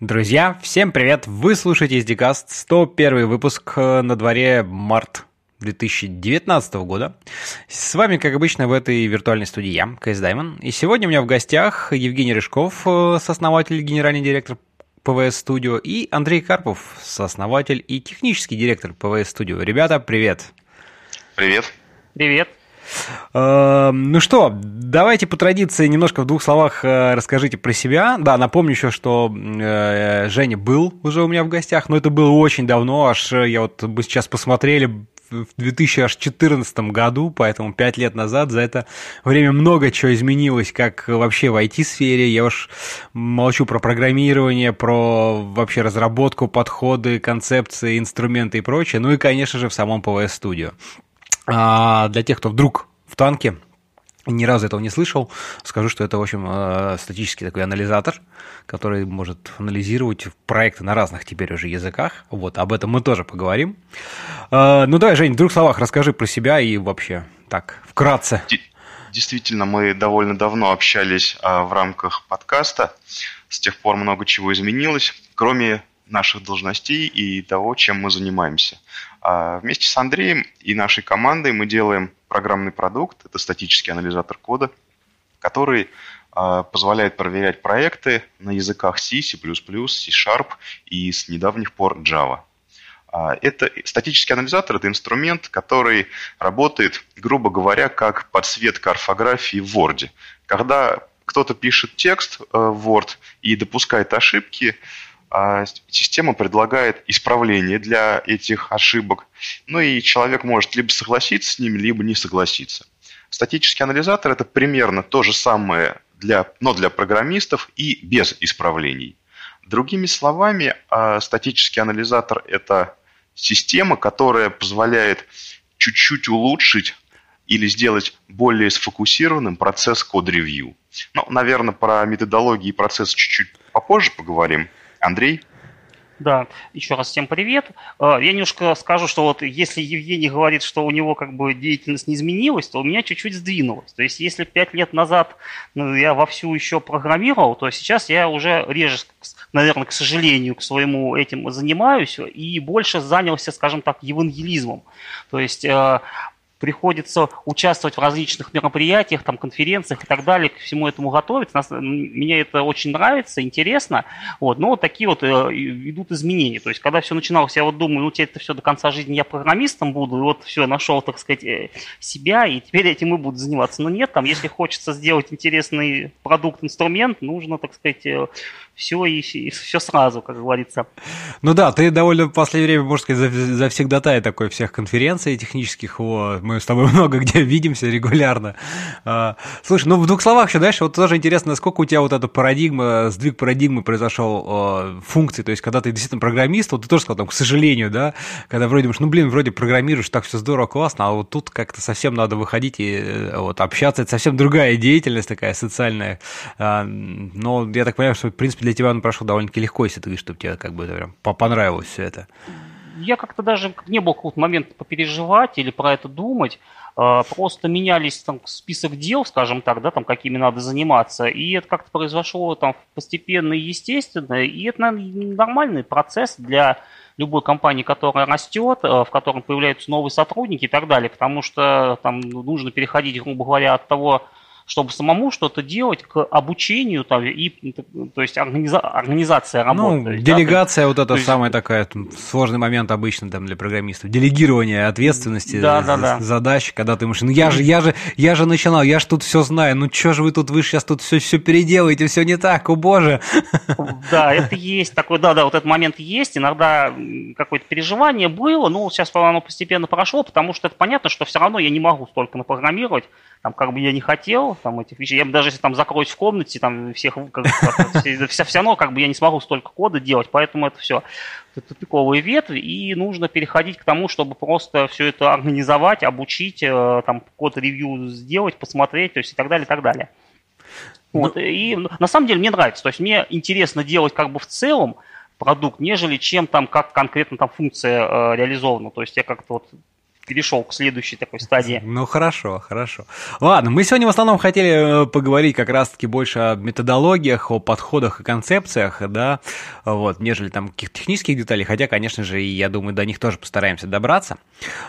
Друзья, всем привет! Вы слушаете SDCast, 101 выпуск э, на дворе март 2019 года. С вами, как обычно, в этой виртуальной студии я, KSDaemon. И сегодня у меня в гостях Евгений Рыжков, э, сооснователь и генеральный директор PVS-Studio, и Андрей Карпов, сооснователь и технический директор PVS-Studio. Ребята, привет! Привет! Привет! Эм, ну что, давайте по традиции немножко в двух словах э, расскажите про себя. Да, напомню еще, что э, Женя был уже у меня в гостях, но это было очень давно, аж э, я вот мы сейчас посмотрели в 2014 году, поэтому пять лет назад. За это время много чего изменилось, как вообще в IT-сфере. Я уж молчу про программирование, про вообще разработку, подходы, концепции, инструменты и прочее. Ну и, конечно же, в самом PVS Studio. А для тех, кто вдруг в танке, ни разу этого не слышал. Скажу, что это, в общем, э, статический такой анализатор, который может анализировать проекты на разных теперь уже языках. Вот, об этом мы тоже поговорим. Э, ну давай, Жень, в двух словах расскажи про себя и вообще так, вкратце. Действительно, мы довольно давно общались а, в рамках подкаста. С тех пор много чего изменилось, кроме наших должностей и того, чем мы занимаемся. А вместе с Андреем и нашей командой мы делаем программный продукт, это статический анализатор кода, который а, позволяет проверять проекты на языках C, C++, C-Sharp и с недавних пор Java. А, это статический анализатор – это инструмент, который работает, грубо говоря, как подсветка орфографии в Word. Когда кто-то пишет текст э, в Word и допускает ошибки, система предлагает исправление для этих ошибок. Ну и человек может либо согласиться с ними, либо не согласиться. Статический анализатор – это примерно то же самое, для, но для программистов и без исправлений. Другими словами, а, статический анализатор – это система, которая позволяет чуть-чуть улучшить или сделать более сфокусированным процесс код-ревью. Ну, наверное, про методологии и процесс чуть-чуть попозже поговорим – Андрей? Да, еще раз всем привет. А, я немножко скажу, что вот если Евгений говорит, что у него как бы деятельность не изменилась, то у меня чуть-чуть сдвинулась. То есть если пять лет назад ну, я вовсю еще программировал, то сейчас я уже реже, наверное, к сожалению, к своему этим занимаюсь и больше занялся, скажем так, евангелизмом. То есть а, приходится участвовать в различных мероприятиях, там, конференциях и так далее, к всему этому готовиться. Нас, мне это очень нравится, интересно. Вот, но вот такие вот э, идут изменения. То есть, когда все начиналось, я вот думаю, ну, теперь это все до конца жизни я программистом буду, и вот все, нашел, так сказать, э, себя, и теперь этим и буду заниматься. Но нет, там, если хочется сделать интересный продукт, инструмент, нужно, так сказать, э, все и, все сразу, как говорится. Ну да, ты довольно в последнее время, можно сказать, завсегдатай такой всех конференций технических. Вот. Мы с тобой много где видимся регулярно. А, слушай, ну в двух словах еще дальше, вот тоже интересно, насколько у тебя вот эта парадигма, сдвиг парадигмы произошел а, функции, то есть когда ты действительно программист, вот ты тоже сказал, там, к сожалению, да, когда вроде думаешь, ну блин, вроде программируешь, так все здорово, классно, а вот тут как-то совсем надо выходить и э, вот общаться, это совсем другая деятельность такая социальная. А, но я так понимаю, что, в принципе, для тебя он прошел довольно-таки легко, если ты говоришь, чтобы тебе как бы прям понравилось все это. Я как-то даже не был какого-то момента попереживать или про это думать. А, просто менялись там список дел, скажем так, да, там какими надо заниматься, и это как-то произошло там постепенно и естественно, и это наверное, нормальный процесс для любой компании, которая растет, э, в котором появляются новые сотрудники и так далее, потому что там нужно переходить, грубо говоря, от того, чтобы самому что-то делать к обучению там, и то есть организа организация работы. Ну, делегация да, вот это есть... самая такая сложный момент обычно там для программистов. Делегирование ответственности, да, да, да. задач, когда ты думаешь, ну я же, я же, я же начинал, я же тут все знаю, ну что же вы тут, вы сейчас тут все, все переделаете, все не так, о боже. Да, это есть такой, да, да, вот этот момент есть, иногда какое-то переживание было, но сейчас оно постепенно прошло, потому что это понятно, что все равно я не могу столько напрограммировать, там как бы я не хотел там этих вещей, я бы даже если там закроюсь в комнате, там всех, как, все, все равно как бы я не смогу столько кода делать, поэтому это все тупиковые ветви, и нужно переходить к тому, чтобы просто все это организовать, обучить, э, там код-ревью сделать, посмотреть, то есть и так далее, и так далее. Ну вот, и на самом деле мне нравится, то есть мне интересно делать как бы в целом продукт, нежели чем там, как конкретно там функция э, реализована. То есть я как-то вот перешел к следующей такой стадии. Ну хорошо, хорошо. Ладно, мы сегодня в основном хотели э, поговорить как раз-таки больше о методологиях, о подходах и концепциях, да, вот, нежели там каких-то технических деталей, хотя, конечно же, я думаю, до них тоже постараемся добраться.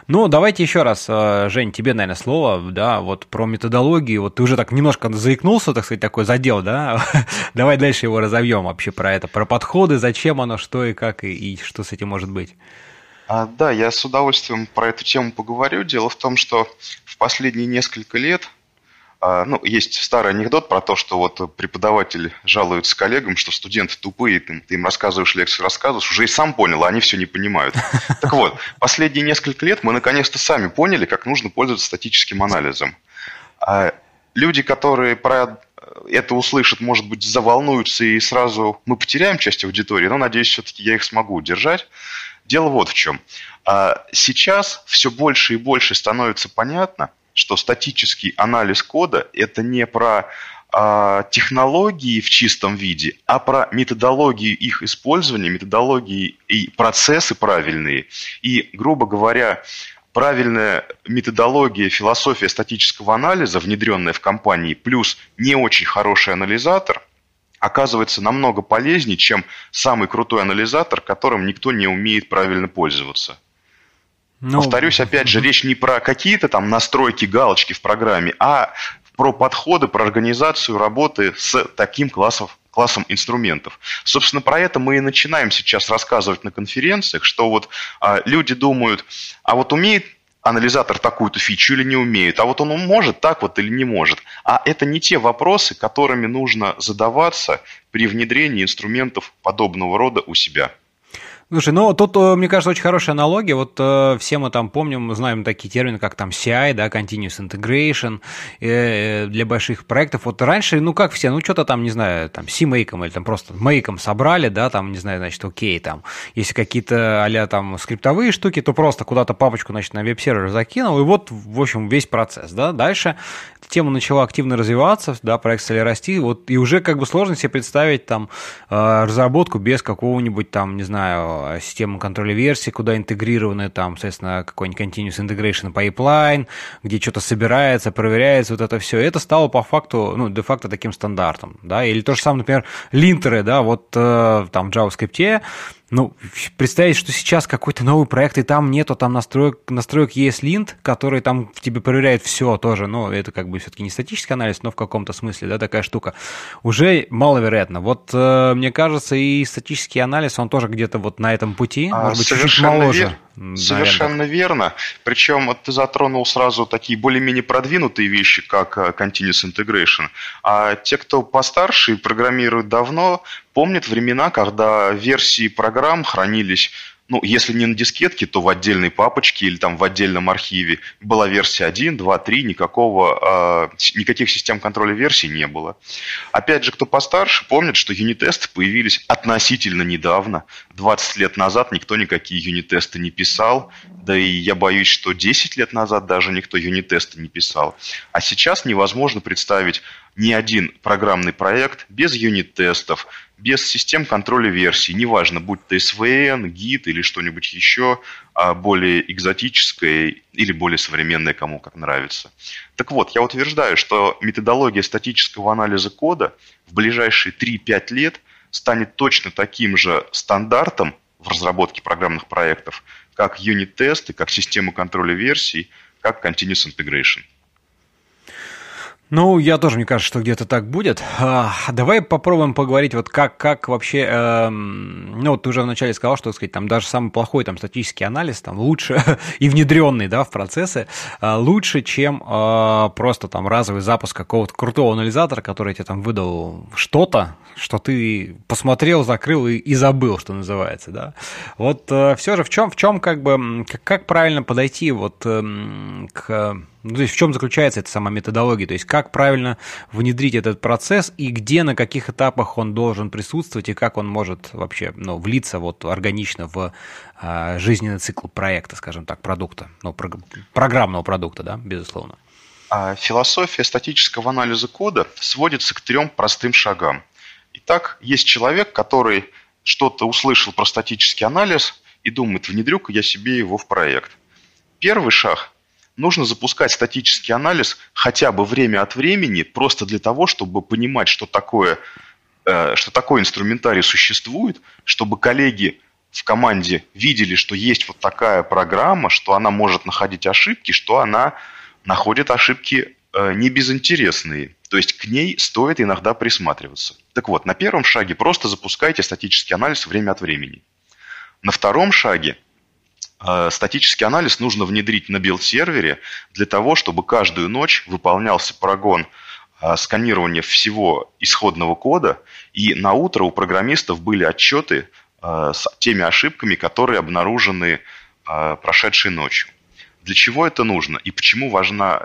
Ну, давайте еще раз, э, Жень, тебе, наверное, слово, да, вот про методологию, вот ты уже так немножко заикнулся, так сказать, такой задел, да, давай дальше его разовьем вообще про это, про подходы, зачем оно, что и как, и, и что с этим может быть. А, да, я с удовольствием про эту тему поговорю. Дело в том, что в последние несколько лет а, ну, есть старый анекдот про то, что вот преподаватель жалуется коллегам, что студенты тупые, ты, ты им рассказываешь лекцию, рассказываешь, уже и сам понял, а они все не понимают. Так вот, последние несколько лет мы наконец-то сами поняли, как нужно пользоваться статическим анализом. А люди, которые про это услышат, может быть, заволнуются и сразу мы потеряем часть аудитории, но, надеюсь, все-таки я их смогу удержать. Дело вот в чем. А, сейчас все больше и больше становится понятно, что статический анализ кода – это не про а, технологии в чистом виде, а про методологии их использования, методологии и процессы правильные. И, грубо говоря, правильная методология, философия статического анализа, внедренная в компании, плюс не очень хороший анализатор – оказывается намного полезнее, чем самый крутой анализатор, которым никто не умеет правильно пользоваться. Ну, Повторюсь, опять же, речь не про какие-то там настройки, галочки в программе, а про подходы, про организацию работы с таким классом, классом инструментов. Собственно, про это мы и начинаем сейчас рассказывать на конференциях, что вот а, люди думают, а вот умеет анализатор такую-то фичу или не умеет, а вот он может так вот или не может. А это не те вопросы, которыми нужно задаваться при внедрении инструментов подобного рода у себя. Слушай, ну тут, э, мне кажется, очень хорошая аналогия. Вот э, все мы там помним, знаем такие термины, как там CI, да, Continuous Integration э, для больших проектов. Вот раньше, ну как все, ну что-то там, не знаю, там C-мейком или там просто мейком собрали, да, там, не знаю, значит, окей, там, если какие-то а там скриптовые штуки, то просто куда-то папочку, значит, на веб-сервер закинул, и вот, в общем, весь процесс, да. Дальше тема начала активно развиваться, да, проект стали расти, вот, и уже как бы сложно себе представить там разработку без какого-нибудь там, не знаю, Э, систему контроля версий, куда интегрированы там, соответственно, какой-нибудь continuous integration pipeline, где что-то собирается, проверяется, вот это все. Это стало по факту, ну, де-факто таким стандартом, да, или то же самое, например, линтеры, да, вот э, там в JavaScript, ну, представить, что сейчас какой-то новый проект, и там нету там настроек, настроек ESLint, который там тебе проверяет все тоже, ну, это как бы все-таки не статический анализ, но в каком-то смысле, да, такая штука, уже маловероятно. Вот, э, мне кажется, и статический анализ, он тоже где-то вот на этом пути, а, может быть, чуть-чуть моложе. Вер... Совершенно верно. Причем вот ты затронул сразу такие более-менее продвинутые вещи, как э, Continuous Integration. А те, кто постарше и программируют давно, помнят времена, когда версии программ хранились ну, если не на дискетке, то в отдельной папочке или там в отдельном архиве. Была версия 1, 2, 3, никакого, э, никаких систем контроля версий не было. Опять же, кто постарше, помнит, что юнит-тесты появились относительно недавно. 20 лет назад никто никакие юнит-тесты не писал, да и я боюсь, что 10 лет назад даже никто юнит-тесты не писал. А сейчас невозможно представить ни один программный проект без юнит-тестов, без систем контроля версий, неважно, будь то SVN, Git или что-нибудь еще, а более экзотическое или более современное, кому как нравится. Так вот, я утверждаю, что методология статического анализа кода в ближайшие 3-5 лет станет точно таким же стандартом в разработке программных проектов, как юнит-тесты, как система контроля версий, как Continuous Integration. Ну, я тоже, мне кажется, что где-то так будет. А, давай попробуем поговорить, вот как, как вообще, э, ну, вот ты уже вначале сказал, что, так сказать, там даже самый плохой там статический анализ, там, лучше и внедренный, да, в процессы, э, лучше, чем э, просто там разовый запуск какого-то крутого анализатора, который тебе там выдал что-то, что ты посмотрел, закрыл и, и забыл, что называется, да. Вот э, все же в чем, в чем как бы, как, как правильно подойти вот э, к ну, то есть в чем заключается эта сама методология? То есть как правильно внедрить этот процесс и где, на каких этапах он должен присутствовать и как он может вообще ну, влиться вот органично в а, жизненный цикл проекта, скажем так, продукта, ну, про, программного продукта, да, безусловно. А философия статического анализа кода сводится к трем простым шагам. Итак, есть человек, который что-то услышал про статический анализ и думает, внедрю-ка я себе его в проект. первый шаг нужно запускать статический анализ хотя бы время от времени, просто для того, чтобы понимать, что такое, э, что такой инструментарий существует, чтобы коллеги в команде видели, что есть вот такая программа, что она может находить ошибки, что она находит ошибки не безинтересные. То есть к ней стоит иногда присматриваться. Так вот, на первом шаге просто запускайте статический анализ время от времени. На втором шаге э, статический анализ нужно внедрить на билд-сервере для того, чтобы каждую ночь выполнялся прогон э, сканирования всего исходного кода, и на утро у программистов были отчеты э, с теми ошибками, которые обнаружены прошедшей ночью. Для чего это нужно и почему важна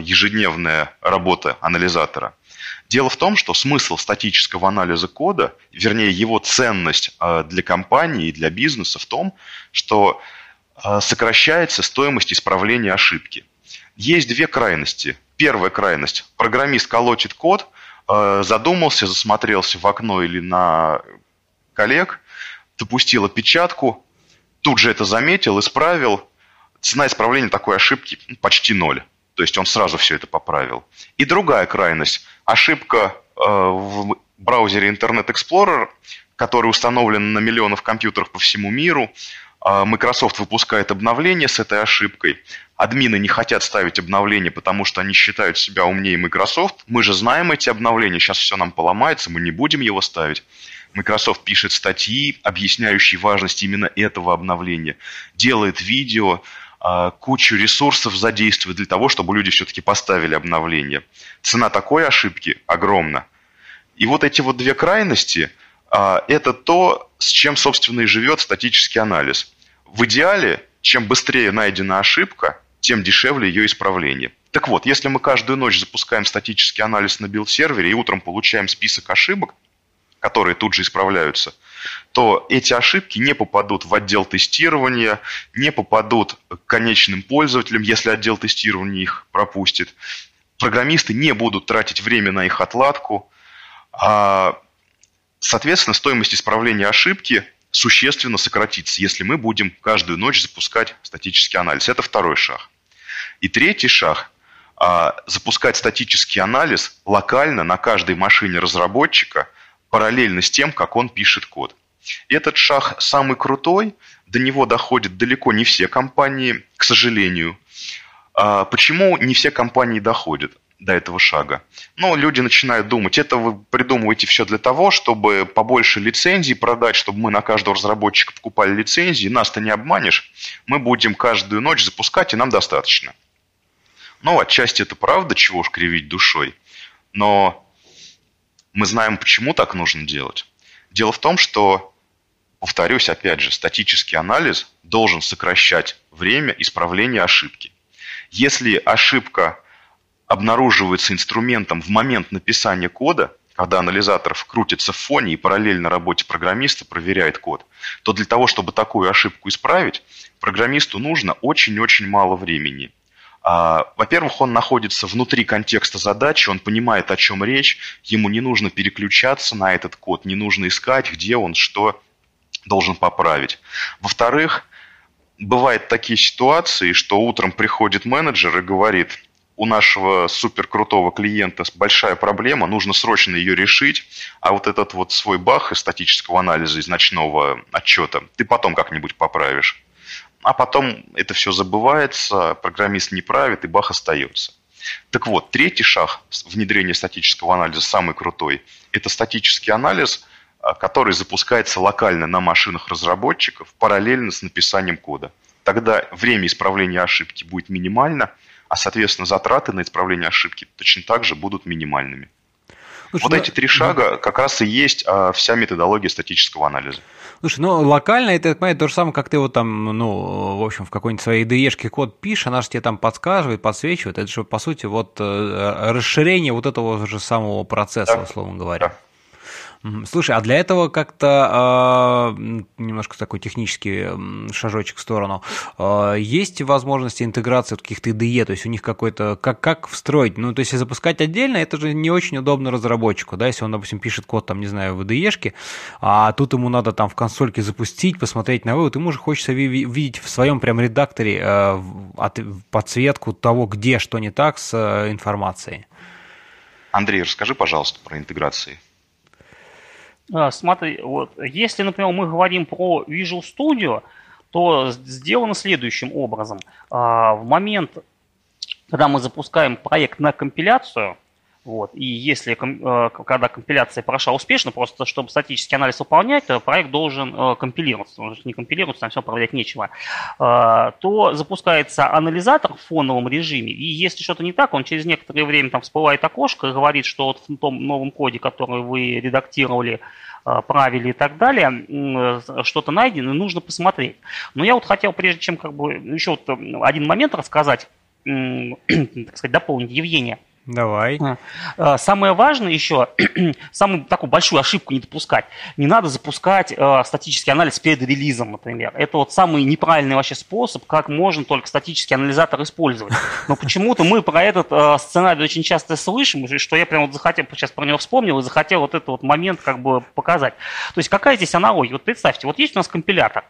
ежедневная работа анализатора? Дело в том, что смысл статического анализа кода, вернее его ценность э, для компании и для бизнеса в том, что э, сокращается стоимость исправления ошибки. Есть две крайности. Первая крайность. Программист колотит код, э, задумался, засмотрелся в окно или на коллег, допустил опечатку, тут же это заметил, исправил. Цена исправления такой ошибки почти ноль. То есть он сразу все это поправил. И другая крайность. Ошибка э, в браузере Internet Explorer, который установлен на миллионов компьютеров по всему миру. Э, Microsoft выпускает обновление с этой ошибкой. Админы не хотят ставить обновления, потому что они считают себя умнее Microsoft. Мы же знаем эти обновления, сейчас все нам поломается, мы не будем его ставить. Microsoft пишет статьи, объясняющие важность именно этого обновления, делает видео, кучу ресурсов задействовать для того, чтобы люди все-таки поставили обновление. Цена такой ошибки огромна. И вот эти вот две крайности а, – это то, с чем, собственно, и живет статический анализ. В идеале, чем быстрее найдена ошибка, тем дешевле ее исправление. Так вот, если мы каждую ночь запускаем статический анализ на билд-сервере и утром получаем список ошибок, которые тут же исправляются – то эти ошибки не попадут в отдел тестирования, не попадут к конечным пользователям, если отдел тестирования их пропустит. Программисты не будут тратить время на их отладку. А, соответственно, стоимость исправления ошибки существенно сократится, если мы будем каждую ночь запускать статический анализ. Это второй шаг. И третий шаг а, – запускать статический анализ локально на каждой машине разработчика – параллельно с тем, как он пишет код. Этот шаг самый крутой, до него доходят далеко не все компании, к сожалению. А почему не все компании доходят до этого шага? Ну, люди начинают думать, это вы придумываете все для того, чтобы побольше лицензий продать, чтобы мы на каждого разработчика покупали лицензии, нас-то не обманешь, мы будем каждую ночь запускать, и нам достаточно. Ну, отчасти это правда, чего уж кривить душой, но мы знаем, почему так нужно делать. Дело в том, что, повторюсь опять же, статический анализ должен сокращать время исправления ошибки. Если ошибка обнаруживается инструментом в момент написания кода, когда анализатор крутится в фоне и параллельно работе программиста проверяет код, то для того, чтобы такую ошибку исправить, программисту нужно очень-очень мало времени – во-первых, он находится внутри контекста задачи, он понимает, о чем речь, ему не нужно переключаться на этот код, не нужно искать, где он что должен поправить. Во-вторых, бывают такие ситуации, что утром приходит менеджер и говорит, у нашего суперкрутого клиента большая проблема, нужно срочно ее решить, а вот этот вот свой бах из статического анализа, из ночного отчета, ты потом как-нибудь поправишь а потом это все забывается, программист не правит, и бах остается. Так вот, третий шаг внедрения статического анализа, самый крутой, это статический анализ, а, который запускается локально на машинах разработчиков параллельно с написанием кода. Тогда время исправления ошибки будет минимально, а, соответственно, затраты на исправление ошибки точно так же будут минимальными. Слушай, вот да, эти три шага как раз и есть а, вся методология статического анализа. Слушай, ну локально это, я понимаю, то же самое, как ты вот там, ну, в общем, в какой-нибудь своей IDE код пишешь, она же тебе там подсказывает, подсвечивает. Это же, по сути, вот э, расширение вот этого же самого процесса, да. условно говоря. Да. Слушай, а для этого как-то э, немножко такой технический шажочек в сторону. Э, есть возможности интеграции каких-то IDE, то есть у них какой-то как как встроить? Ну, то есть запускать отдельно, это же не очень удобно разработчику, да, если он, допустим, пишет код там, не знаю, в IDE-шке, а тут ему надо там в консольке запустить, посмотреть на вывод, ему же хочется видеть в своем прям редакторе э, подсветку того, где что не так с э, информацией. Андрей, расскажи, пожалуйста, про интеграции. А, смотри, вот, если, например, мы говорим про Visual Studio, то сделано следующим образом. А, в момент, когда мы запускаем проект на компиляцию, вот. И если, э, когда компиляция прошла успешно, просто чтобы статический анализ выполнять, проект должен э, компилироваться, он не компилируется, там все проверять нечего, э, то запускается анализатор в фоновом режиме, и если что-то не так, он через некоторое время там всплывает окошко и говорит, что вот в том новом коде, который вы редактировали, правили и так далее, что-то найдено, нужно посмотреть. Но я вот хотел, прежде чем как бы еще вот один момент рассказать, так сказать, дополнить Евгения – Давай. А, самое важное еще, самую такую большую ошибку не допускать. Не надо запускать э, статический анализ перед релизом, например. Это вот самый неправильный вообще способ, как можно только статический анализатор использовать. Но почему-то мы про этот э, сценарий очень часто слышим, что я прям вот захотел, сейчас про него вспомнил и захотел вот этот вот момент как бы показать. То есть какая здесь аналогия? Вот представьте, вот есть у нас компилятор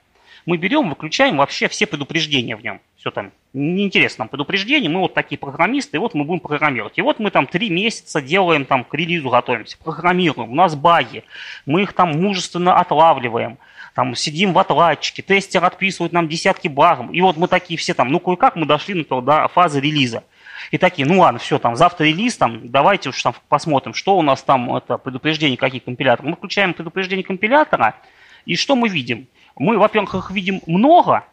мы берем, выключаем вообще все предупреждения в нем. Все там неинтересно нам предупреждения, мы вот такие программисты, и вот мы будем программировать. И вот мы там три месяца делаем, там к релизу готовимся, программируем, у нас баги, мы их там мужественно отлавливаем, там сидим в отладчике, тестер отписывает нам десятки багов, и вот мы такие все там, ну кое-как мы дошли на то, до фазы релиза. И такие, ну ладно, все, там завтра релиз, там, давайте уж там посмотрим, что у нас там, это предупреждение, какие компиляторы. Мы включаем предупреждение компилятора, и что мы видим? Мы, во-первых, их видим много,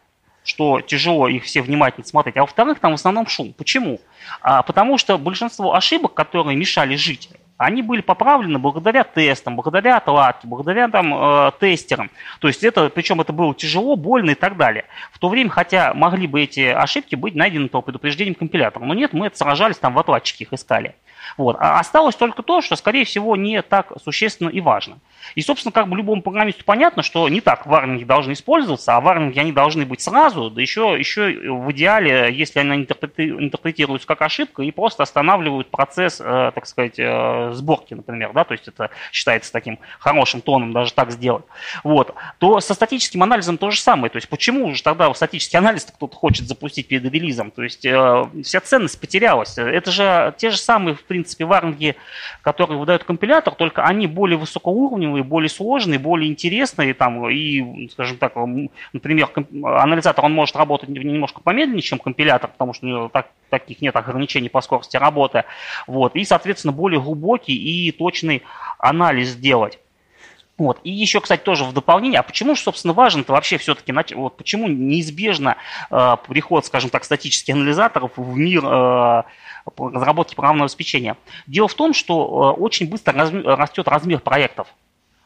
что тяжело их все внимательно смотреть, а во-вторых, там в основном шум. Почему? А, потому что большинство ошибок, которые мешали жить, они были поправлены благодаря тестам, благодаря отладке, благодаря там, э, тестерам. То есть это, причем это было тяжело, больно и так далее. В то время, хотя могли бы эти ошибки быть найдены по предупреждением компилятора. Но нет, мы это сражались, там в отладчике их искали. Вот. А осталось только то, что, скорее всего, не так существенно и важно. И, собственно, как бы любому программисту понятно, что не так варнинги должны использоваться, а варнинги они должны быть сразу, да еще, еще в идеале, если они интерпретируются как ошибка и просто останавливают процесс, э, так сказать, э, сборки, например, да, то есть это считается таким хорошим тоном даже так сделать, вот, то со статическим анализом то же самое, то есть почему же тогда статический анализ кто-то хочет запустить перед релизом, то есть э, вся ценность потерялась, это же те же самые, в принципе, варнинги, которые выдает компилятор, только они более высокоуровневые, новые, более сложные, более интересные, там, и, скажем так, например, анализатор, он может работать немножко помедленнее, чем компилятор, потому что у него так, таких нет ограничений по скорости работы, вот, и, соответственно, более глубокий и точный анализ делать. Вот. И еще, кстати, тоже в дополнение, а почему же, собственно, важно-то вообще все-таки, вот почему неизбежно э, приход, скажем так, статических анализаторов в мир э, разработки программного обеспечения? Дело в том, что э, очень быстро разм, растет размер проектов.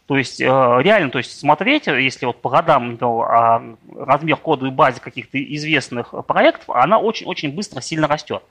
То есть э, реально, то есть смотреть, если вот по годам то, размер кодовой базы каких-то известных проектов, она очень-очень быстро сильно растет.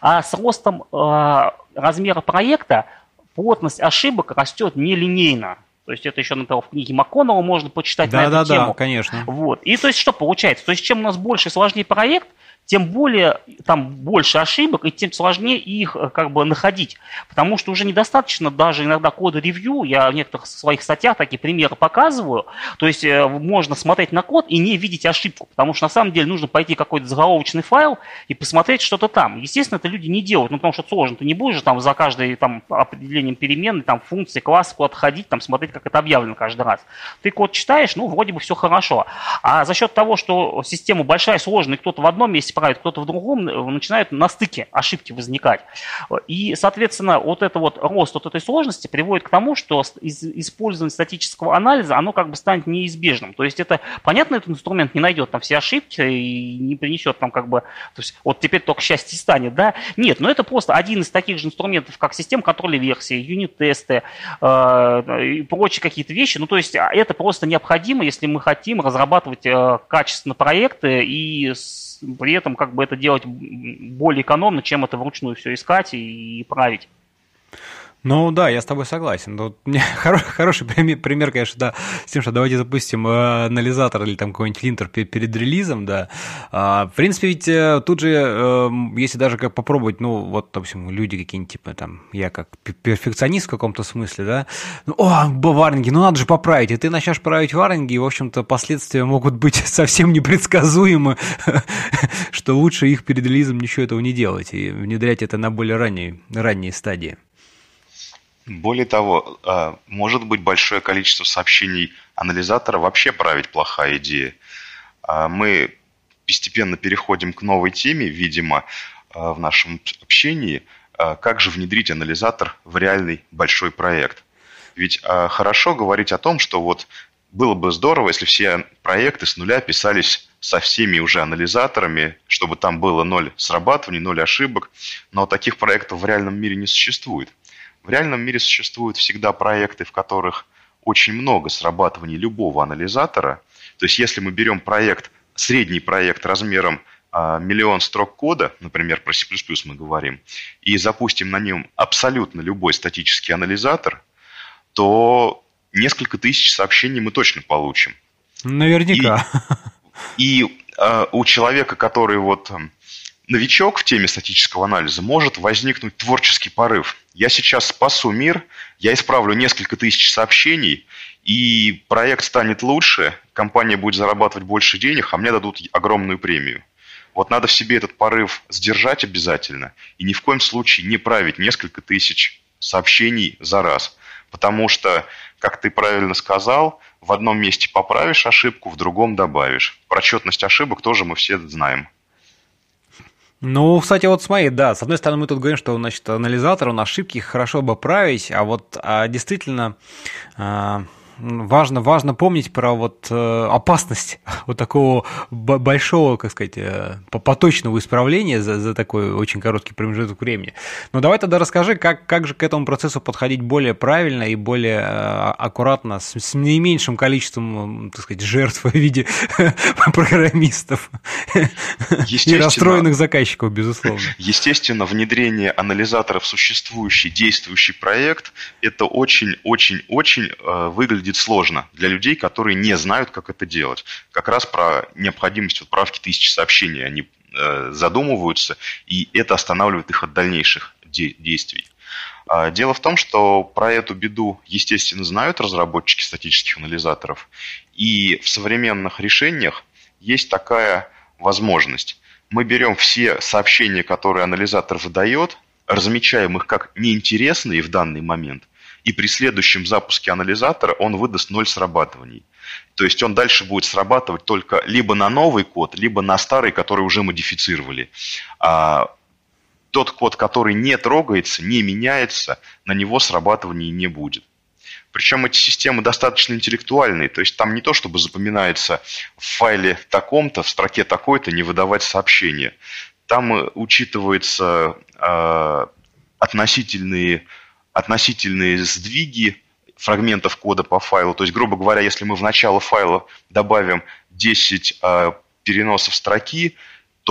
А с ростом э, размера проекта плотность ошибок растет нелинейно. То есть это еще, например, в книге МакКоннелла можно почитать да, на эту да, тему. Да, конечно. Вот. И то есть что получается? То есть чем у нас больше и сложнее проект, тем более там больше ошибок, и тем сложнее их э, как бы находить. Потому что уже недостаточно даже иногда кода ревью, я в некоторых своих статьях такие примеры показываю, то есть э, можно смотреть на код и не видеть ошибку, потому что на самом деле нужно пойти какой-то заголовочный файл и посмотреть что-то там. Естественно, это люди не делают, ну потому что сложно, ты не будешь там за каждой там определением переменной, там функции, класс куда ходить, там смотреть, как это объявлено каждый раз. Ты код читаешь, ну вроде бы все хорошо. А за счет того, что система большая, сложная, кто-то в одном месте правит, кто-то в другом, э, начинают на стыке ошибки возникать. И, соответственно, вот это вот рост вот этой сложности приводит к тому, что использование статического анализа, оно как бы станет неизбежным. То есть это, понятно, этот инструмент не найдет там все ошибки и не принесет там как бы, то есть вот теперь только счастье станет, да? Нет, но это просто один из таких же инструментов, как система контроля версии, юнит-тесты э, и прочие какие-то вещи. Ну, то есть а, это просто необходимо, если мы хотим разрабатывать э, качественно проекты и с при этом как бы это делать более экономно, чем это вручную все искать и править. Ну да, я с тобой согласен. Мне хороший, пример, конечно, да, с тем, что давайте запустим э, анализатор или там какой-нибудь линтер перед, релизом, да. А, в принципе, ведь э, тут же, э, если даже как попробовать, ну вот, допустим, люди какие-нибудь, типа там, я как перфекционист в каком-то смысле, да, ну, о, варнинги, ну надо же поправить, и ты начнешь править варнинги, и, в общем-то, последствия могут быть совсем непредсказуемы, что лучше их перед релизом ничего этого не делать и внедрять это на более ранней, ранней стадии. Более того, а, может быть большое количество сообщений анализатора вообще править плохая идея. А, мы постепенно переходим к новой теме, видимо, а, в нашем общении, как же внедрить анализатор в реальный большой проект. Ведь хорошо говорить о том, что вот было бы здорово, если все проекты с нуля писались со всеми уже анализаторами, чтобы там было ноль срабатываний, ноль ошибок, но таких проектов в реальном мире не существует. В реальном мире существуют всегда проекты, в которых очень много срабатываний любого анализатора. То есть если мы берем проект, средний проект размером а, миллион строк кода, например, про C++ мы говорим, и запустим на нем абсолютно любой статический анализатор, то несколько тысяч сообщений мы точно получим. Наверняка. И, и э, у человека, который вот новичок в теме статического анализа, может возникнуть творческий порыв. Я сейчас спасу мир, я исправлю несколько тысяч сообщений, и проект станет лучше, компания будет зарабатывать больше денег, а мне дадут огромную премию. Вот надо в себе этот порыв сдержать обязательно и ни в коем случае не править несколько тысяч сообщений за раз. Потому что, как ты правильно сказал, в одном месте поправишь ошибку, в другом добавишь. Прочетность ошибок тоже мы все знаем. Ну, кстати, вот смотри, да, с одной стороны мы тут говорим, что, значит, анализатор, он ошибки хорошо бы править, а вот а действительно... А важно, важно помнить про вот э, опасность вот такого большого, как сказать, э, поточного исправления за, за такой очень короткий промежуток времени. Но давай тогда расскажи, как, как же к этому процессу подходить более правильно и более э, аккуратно, с, с наименьшим количеством, так сказать, жертв в виде программистов и расстроенных заказчиков, безусловно. Естественно, внедрение анализатора в существующий, действующий проект, это очень-очень-очень выглядит будет сложно для людей, которые не знают, как это делать. Как раз про необходимость отправки тысячи сообщений они э, задумываются, и это останавливает их от дальнейших де- действий. А, дело в том, что про эту беду, естественно, знают разработчики статических анализаторов, и в современных решениях есть такая возможность. Мы берем все сообщения, которые анализатор выдает, размечаем их как неинтересные в данный момент, и при следующем запуске анализатора он выдаст ноль срабатываний. То есть он дальше будет срабатывать только либо на новый код, либо на старый, который уже модифицировали. А тот код, который не трогается, не меняется, на него срабатываний не будет. Причем эти системы достаточно интеллектуальные, то есть там не то, чтобы запоминается в файле таком-то, в строке такой-то не выдавать сообщение. Там э, учитываются э, относительные относительные сдвиги фрагментов кода по файлу. То есть, грубо говоря, если мы в начало файла добавим 10 э, переносов строки,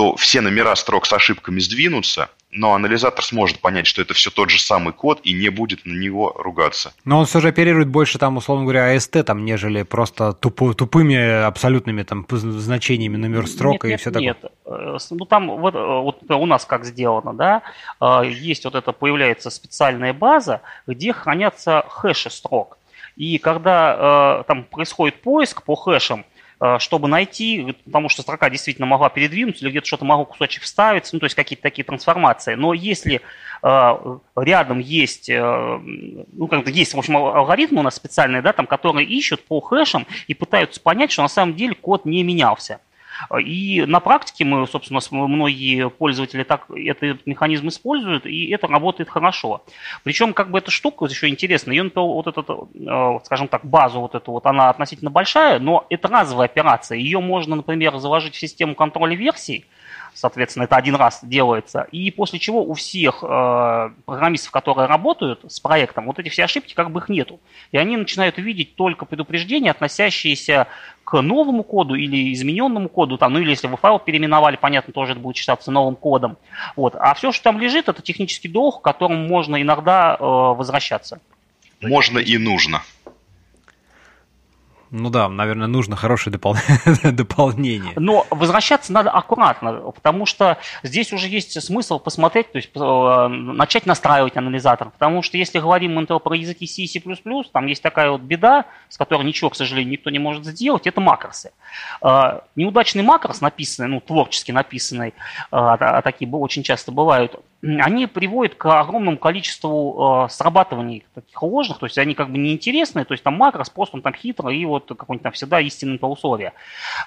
то все номера строк с ошибками сдвинутся, но анализатор сможет понять, что это все тот же самый код и не будет на него ругаться. Но он все же оперирует больше, там, условно говоря, AST, там, нежели просто тупо, тупыми абсолютными там, значениями номер строк нет, и нет, все такое. Нет, э, ну там вот, э, вот у нас как сделано, да, э, есть вот это, появляется специальная база, где хранятся хэши строк. И когда там происходит поиск по хэшам, Э, чтобы найти, потому что строка действительно могла передвинуться, или где-то что-то могло кусочек вставиться, ну, то есть какие-то такие трансформации. Но если э, рядом есть, э, ну, как то есть, в общем, алгоритмы у нас специальные, да, там, которые ищут по хэшам и пытаются понять, что на самом деле код не менялся. И на практике мы, собственно, многие пользователи так этот механизм используют, и это работает хорошо. Причем, как бы эта штука еще интересная, ее, вот этот, э, скажем так, базу вот эту вот, она относительно большая, но это разовая операция. Ее можно, например, заложить в систему контроля версий, Соответственно, это один раз делается. И после чего у всех э, программистов, которые работают с проектом, вот эти все ошибки как бы их нету. И они начинают видеть только предупреждения, относящиеся к новому коду или измененному коду, там, ну или если вы файл переименовали, понятно, тоже это будет считаться новым кодом. Вот. А все, что там лежит, это технический долг, к которому можно иногда э, возвращаться. Можно и нужно. Ну да, наверное, нужно хорошее допол... дополнение. Но возвращаться надо аккуратно, потому что здесь уже есть смысл посмотреть, то есть э, начать настраивать анализатор. Потому что если говорим мы про языки C и C++, там есть такая вот беда, с которой ничего, к сожалению, никто не может сделать, это макросы. Э, неудачный макрос, написанный, ну, творчески написанный, э, а такие очень часто бывают, они приводят к огромному количеству э, срабатываний таких ложных, то есть они как бы неинтересные, то есть там макрос просто он там хитро и вот какой-нибудь там всегда истинное условие.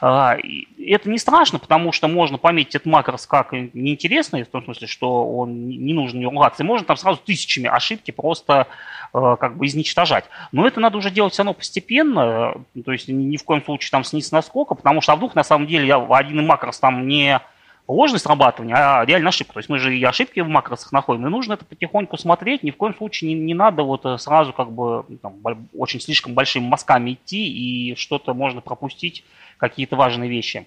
Э, это не страшно, потому что можно пометить этот макрос как неинтересный, в том смысле, что он не нужно не и можно там сразу тысячами ошибки просто э, как бы изничтожать. Но это надо уже делать все равно постепенно, то есть ни в коем случае там снизь насколько, потому что а вдруг на самом деле я один макрос там не ложность срабатывания, а реально ошибка. То есть мы же и ошибки в макросах находим, и нужно это потихоньку смотреть, ни в коем случае не, не надо вот э, сразу как бы там, очень слишком большими мазками идти, и что-то можно пропустить, какие-то важные вещи.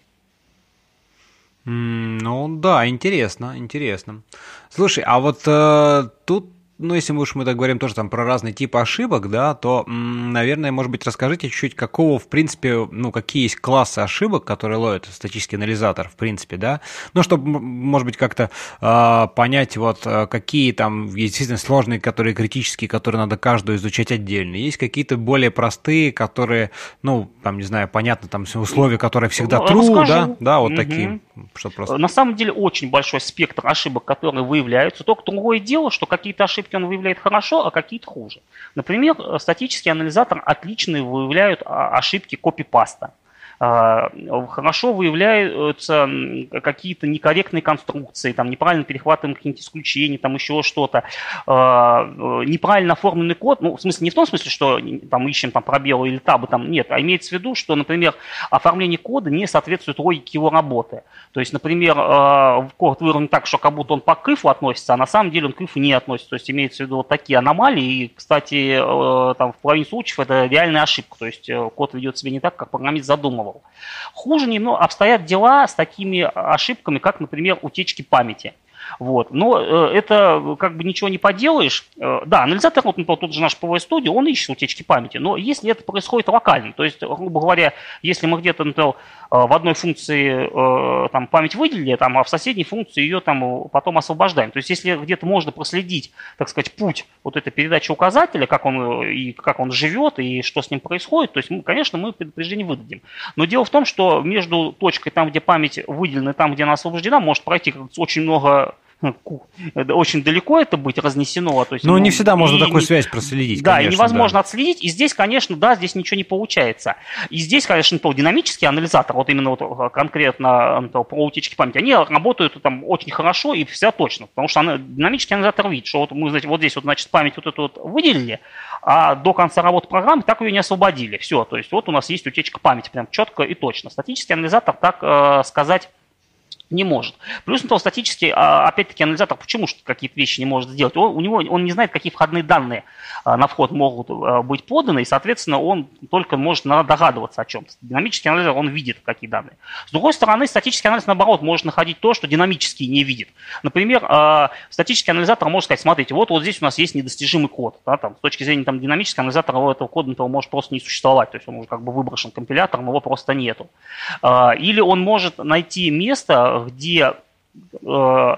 ну да, интересно, интересно. Слушай, а вот э, тут ну, если мы уж мы так говорим тоже там про разные типы ошибок, да, то, наверное, может быть, расскажите чуть-чуть, какого, в принципе, ну, какие есть классы ошибок, которые ловит статический анализатор, в принципе, да, ну, чтобы, может быть, как-то э, понять, вот, э, какие там действительно сложные, которые критические, которые надо каждую изучать отдельно. Есть какие-то более простые, которые, ну, там, не знаю, понятно, там, условия, которые всегда true, Расскажу. да, да, вот угу. такие. Что просто... На самом деле, очень большой спектр ошибок, которые выявляются, только другое дело, что какие-то ошибки ошибки он выявляет хорошо, а какие-то хуже. Например, статический анализатор отлично выявляют а, ошибки копипаста. А, хорошо выявляются какие-то некорректные конструкции, там неправильно перехватываем какие-нибудь исключения, там еще что-то, а, неправильно оформленный код, ну, в смысле, не в том смысле, что там ищем там пробелы или табы, там нет, а имеется в виду, что, например, оформление кода не соответствует логике его работы. То есть, например, а, код выровнен так, что как будто он по кыфу относится, а на самом деле он к кыфу не относится. То есть, имеется в виду вот такие аномалии, и, кстати, там в половине случаев это реальная ошибка, то есть э, код ведет себя не так, как программист задумывал обманывал. Хуже немного обстоят дела с такими ошибками, как, например, утечки памяти. Вот. Но э, это как бы ничего не поделаешь. Э, да, анализатор, вот, например, тот же наш PV Studio, он ищет утечки памяти. Но если это происходит локально, то есть, грубо говоря, если мы где-то, например, э, в одной функции э, там, память выделили, там, а в соседней функции ее там, потом освобождаем. То есть если где-то можно проследить, так сказать, путь вот этой передачи указателя, как он, и как он живет и что с ним происходит, то есть, мы, конечно, мы предупреждение выдадим. Но дело в том, что между точкой там, где память выделена, там, где она освобождена, может пройти очень много очень далеко это быть разнесено. То есть, ну, не всегда и, можно и, такую связь проследить. Да, конечно, и невозможно да. отследить. И здесь, конечно, да, здесь ничего не получается. И здесь, конечно, то динамический анализатор, вот именно вот э, конкретно то, про утечки памяти, они работают там очень хорошо и все точно. Потому что она, динамический анализатор видит, что вот мы знаете, вот здесь вот, значит, память вот эту вот выделили, а до конца работы программы так ее не освободили. Все, то есть вот у нас есть утечка памяти, прям четко и точно. Статический анализатор так э, сказать не может. Плюс на то, статически, а, опять-таки, анализатор почему что какие-то вещи не может сделать? Он, у него, он не знает, какие входные данные а, на вход могут а, быть поданы, и, соответственно, он только может догадываться о чем-то. Динамический анализатор, он видит, какие данные. С другой стороны, статический анализ, наоборот, может находить то, что динамический не видит. Например, статический анализатор может сказать, смотрите, вот, вот здесь у нас есть недостижимый код. Да, там, с точки зрения там, динамического анализатора этого кода этого может просто не существовать. То есть он уже как бы выброшен компилятором, его просто нету. Или он может найти место, где э,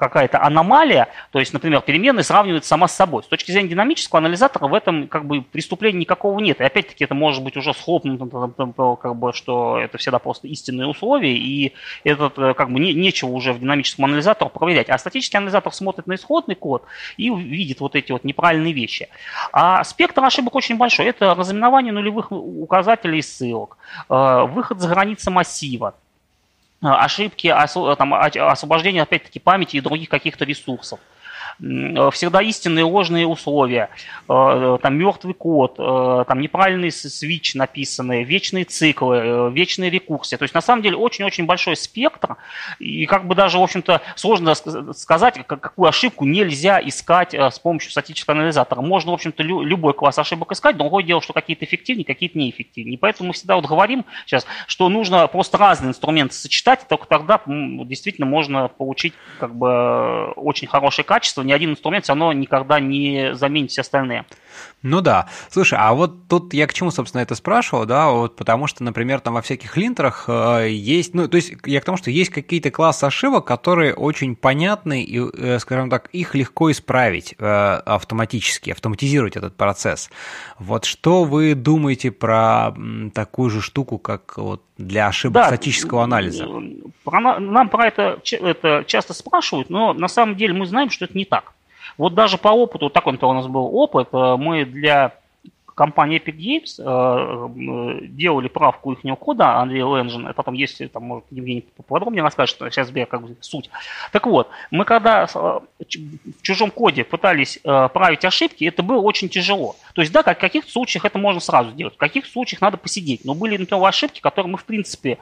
какая-то аномалия, то есть, например, переменная сравнивается сама с собой. С точки зрения динамического анализатора в этом как бы преступления никакого нет. И опять-таки это может быть уже схлопнуто, как бы, что это всегда просто истинные условия, и этот э, как бы не, нечего уже в динамическом анализаторе проверять. А статический анализатор смотрит на исходный код и видит вот эти вот неправильные вещи. А спектр ошибок очень большой. Это разыменование нулевых указателей и ссылок, э, выход за границы массива, ошибки, там, освобождение, опять-таки, памяти и других каких-то ресурсов. Всегда истинные ложные условия, там мертвый код, там неправильный свич написанный, вечные циклы, вечные рекурсии. То есть на самом деле очень-очень большой спектр, и как бы даже, в общем-то, сложно сказать, какую ошибку нельзя искать с помощью статического анализатора. Можно, в общем-то, любой класс ошибок искать, другое дело, что какие-то эффективнее, какие-то неэффективнее. Поэтому мы всегда вот говорим сейчас, что нужно просто разные инструменты сочетать, и только тогда действительно можно получить как бы очень хорошее качество. Ни один инструмент все равно никогда не заменит все остальные. Ну да. Слушай, а вот тут я к чему, собственно, это спрашивал, да, вот потому что, например, там во всяких линтерах э, есть, ну, то есть я к тому, что есть какие-то классы ошибок, которые очень понятны, и, э, скажем так, их легко исправить э, автоматически, автоматизировать этот процесс. Вот что вы думаете про такую же штуку, как вот для ошибок да, статического анализа? Про, нам про это, это часто спрашивают, но на самом деле мы знаем, что это не так. Вот даже по опыту, вот такой у нас был опыт, э, мы для компании Epic Games э, делали правку их кода Unreal Engine, а потом, если там, может, Евгений подробнее расскажет, что сейчас я как бы суть. Так вот, мы когда э, в чужом коде пытались править ошибки, это было очень тяжело. То есть, да, в каких случаях это можно сразу сделать, в каких случаях надо посидеть. Но были, например, ошибки, которые мы, в принципе,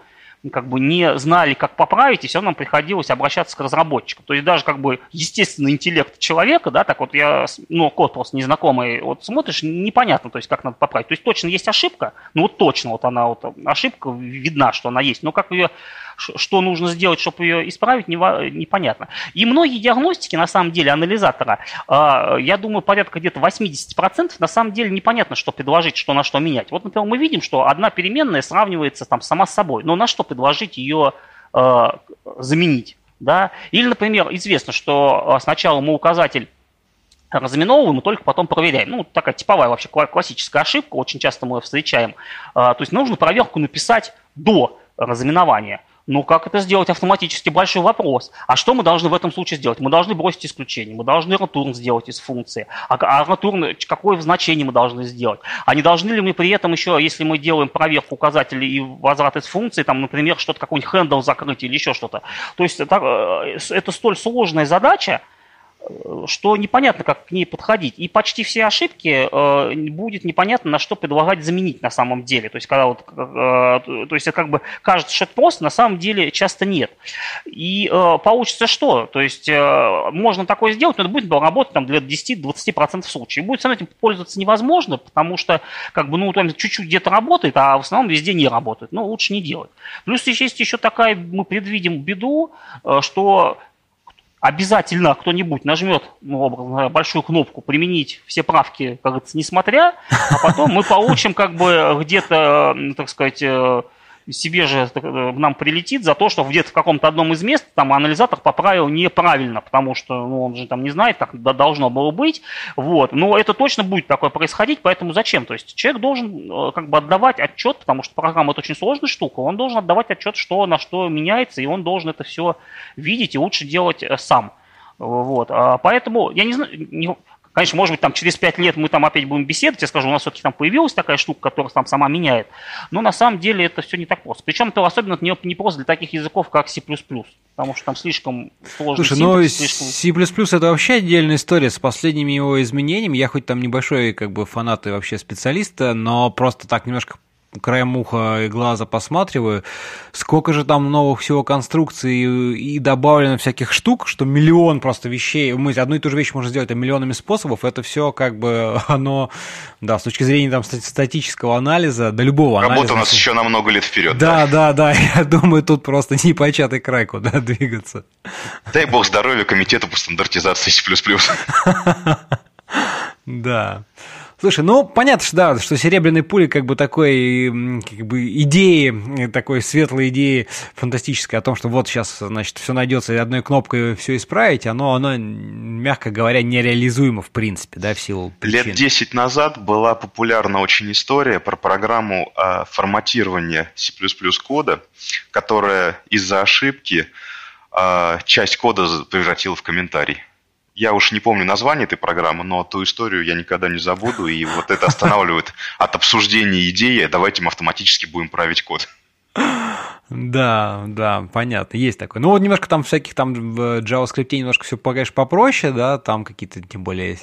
как бы не знали, как поправить, и все нам приходилось обращаться к разработчикам. То есть даже как бы естественный интеллект человека, да, так вот я, ну, код просто незнакомый, вот смотришь, непонятно, то есть как надо поправить. То есть точно есть ошибка, ну вот точно вот она вот, ошибка видна, что она есть, но как ее что нужно сделать, чтобы ее исправить, непонятно. И многие диагностики, на самом деле, анализатора, а, я думаю, порядка где-то 80%, на самом деле непонятно, что предложить, что на что менять. Вот, например, мы видим, что одна переменная сравнивается там сама с собой, но на что предложить ее а, заменить? Да? Или, например, известно, что а, сначала мы указатель разыменовываем и только потом проверяем. Ну, такая типовая вообще классическая ошибка, очень часто мы ее встречаем. То есть нужно проверку написать до разыменования. Ну, как это сделать автоматически? Большой вопрос. А что мы должны в этом случае сделать? Мы должны бросить исключение, мы должны return сделать из функции. А, а return, какое значение мы должны сделать? А не должны ли мы при этом еще, если мы делаем проверку указателей и возврат из функции, там, например, что-то, какой-нибудь хендл закрыть или еще что-то? То есть это, это столь сложная задача, что непонятно, как к ней подходить. И почти все ошибки э, будет непонятно, на что предлагать заменить на самом деле. То есть, когда вот, э, то есть, как бы кажется, что это просто, на самом деле часто нет. И э, получится что? То есть, э, можно такое сделать, но это будет работать там, для 10-20% случаев. Будет с этим пользоваться невозможно, потому что как бы, ну, там чуть-чуть где-то работает, а в основном везде не работает. Ну, лучше не делать. Плюс есть еще такая, мы предвидим беду, э, что обязательно кто-нибудь нажмет ну, большую кнопку «Применить все правки», как говорится, несмотря, а потом мы получим как бы где-то, так сказать, э, себе же э, нам прилетит за то, что где-то в каком-то одном из мест там анализатор поправил неправильно, потому что ну, он же там не знает, как должно было быть. Вот. Но это точно будет такое происходить, поэтому зачем? То есть человек должен э, как бы отдавать отчет, потому что программа это очень сложная штука, он должен отдавать отчет, что на что меняется, и он должен это все видеть и лучше делать э, сам. Вот. А поэтому я не знаю, Конечно, может быть, там через 5 лет мы там опять будем беседовать, я скажу, у нас все-таки там появилась такая штука, которая там сама меняет. Но на самом деле это все не так просто. Причем это особенно не, не просто для таких языков, как C++, потому что там слишком сложно. Слушай, но слишком... C++ это вообще отдельная история с последними его изменениями. Я хоть там небольшой как бы фанат и вообще специалист, но просто так немножко краем уха и глаза посматриваю, сколько же там новых всего конструкций и добавлено всяких штук, что миллион просто вещей, мы одну и ту же вещь можно сделать а миллионами способов, это все как бы оно, да, с точки зрения там статического анализа, да любого Работа анализа. у нас еще на много лет вперед. Да, да, да, да, я думаю, тут просто не початый край куда двигаться. Дай бог здоровья комитету по стандартизации C++. Да. Слушай, ну понятно, что да, что серебряной пули как бы такой как бы идеи, такой светлой идеи фантастической о том, что вот сейчас, значит, все найдется и одной кнопкой все исправить, оно, оно, мягко говоря, нереализуемо в принципе, да, в силу причин. Лет 10 назад была популярна очень история про программу а, форматирования C++ кода, которая из-за ошибки а, часть кода превратила в комментарий. Я уж не помню название этой программы, но ту историю я никогда не забуду, и вот это останавливает от обсуждения идеи, давайте мы автоматически будем править код. Да, да, понятно, есть такое. Ну, вот немножко там всяких там в JavaScript немножко все, конечно, попроще, да, там какие-то, тем более,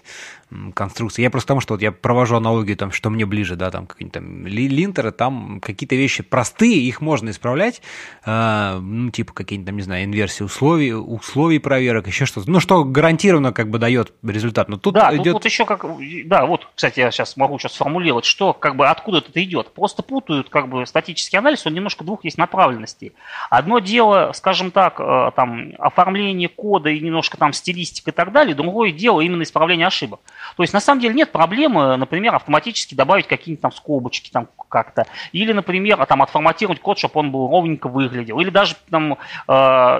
конструкции. Я просто потому, что вот я провожу аналогию, там, что мне ближе, да, там какие-то там линтеры, там какие-то вещи простые, их можно исправлять, э, ну, типа какие-нибудь там, не знаю, инверсии условий, условий проверок, еще что-то. Ну, что гарантированно как бы дает результат. Но тут да, идет... тут вот еще как, да, вот, кстати, я сейчас могу сейчас сформулировать, что как бы откуда это идет. Просто путают как бы статический анализ, он немножко двух есть направленностей. Одно дело, скажем так, э, там, оформление кода и немножко там стилистика и так далее, другое дело именно исправление ошибок. То есть на самом деле нет проблемы, например, автоматически добавить какие-нибудь там скобочки там как-то. Или, например, там отформатировать код, чтобы он был ровненько выглядел. Или даже там э,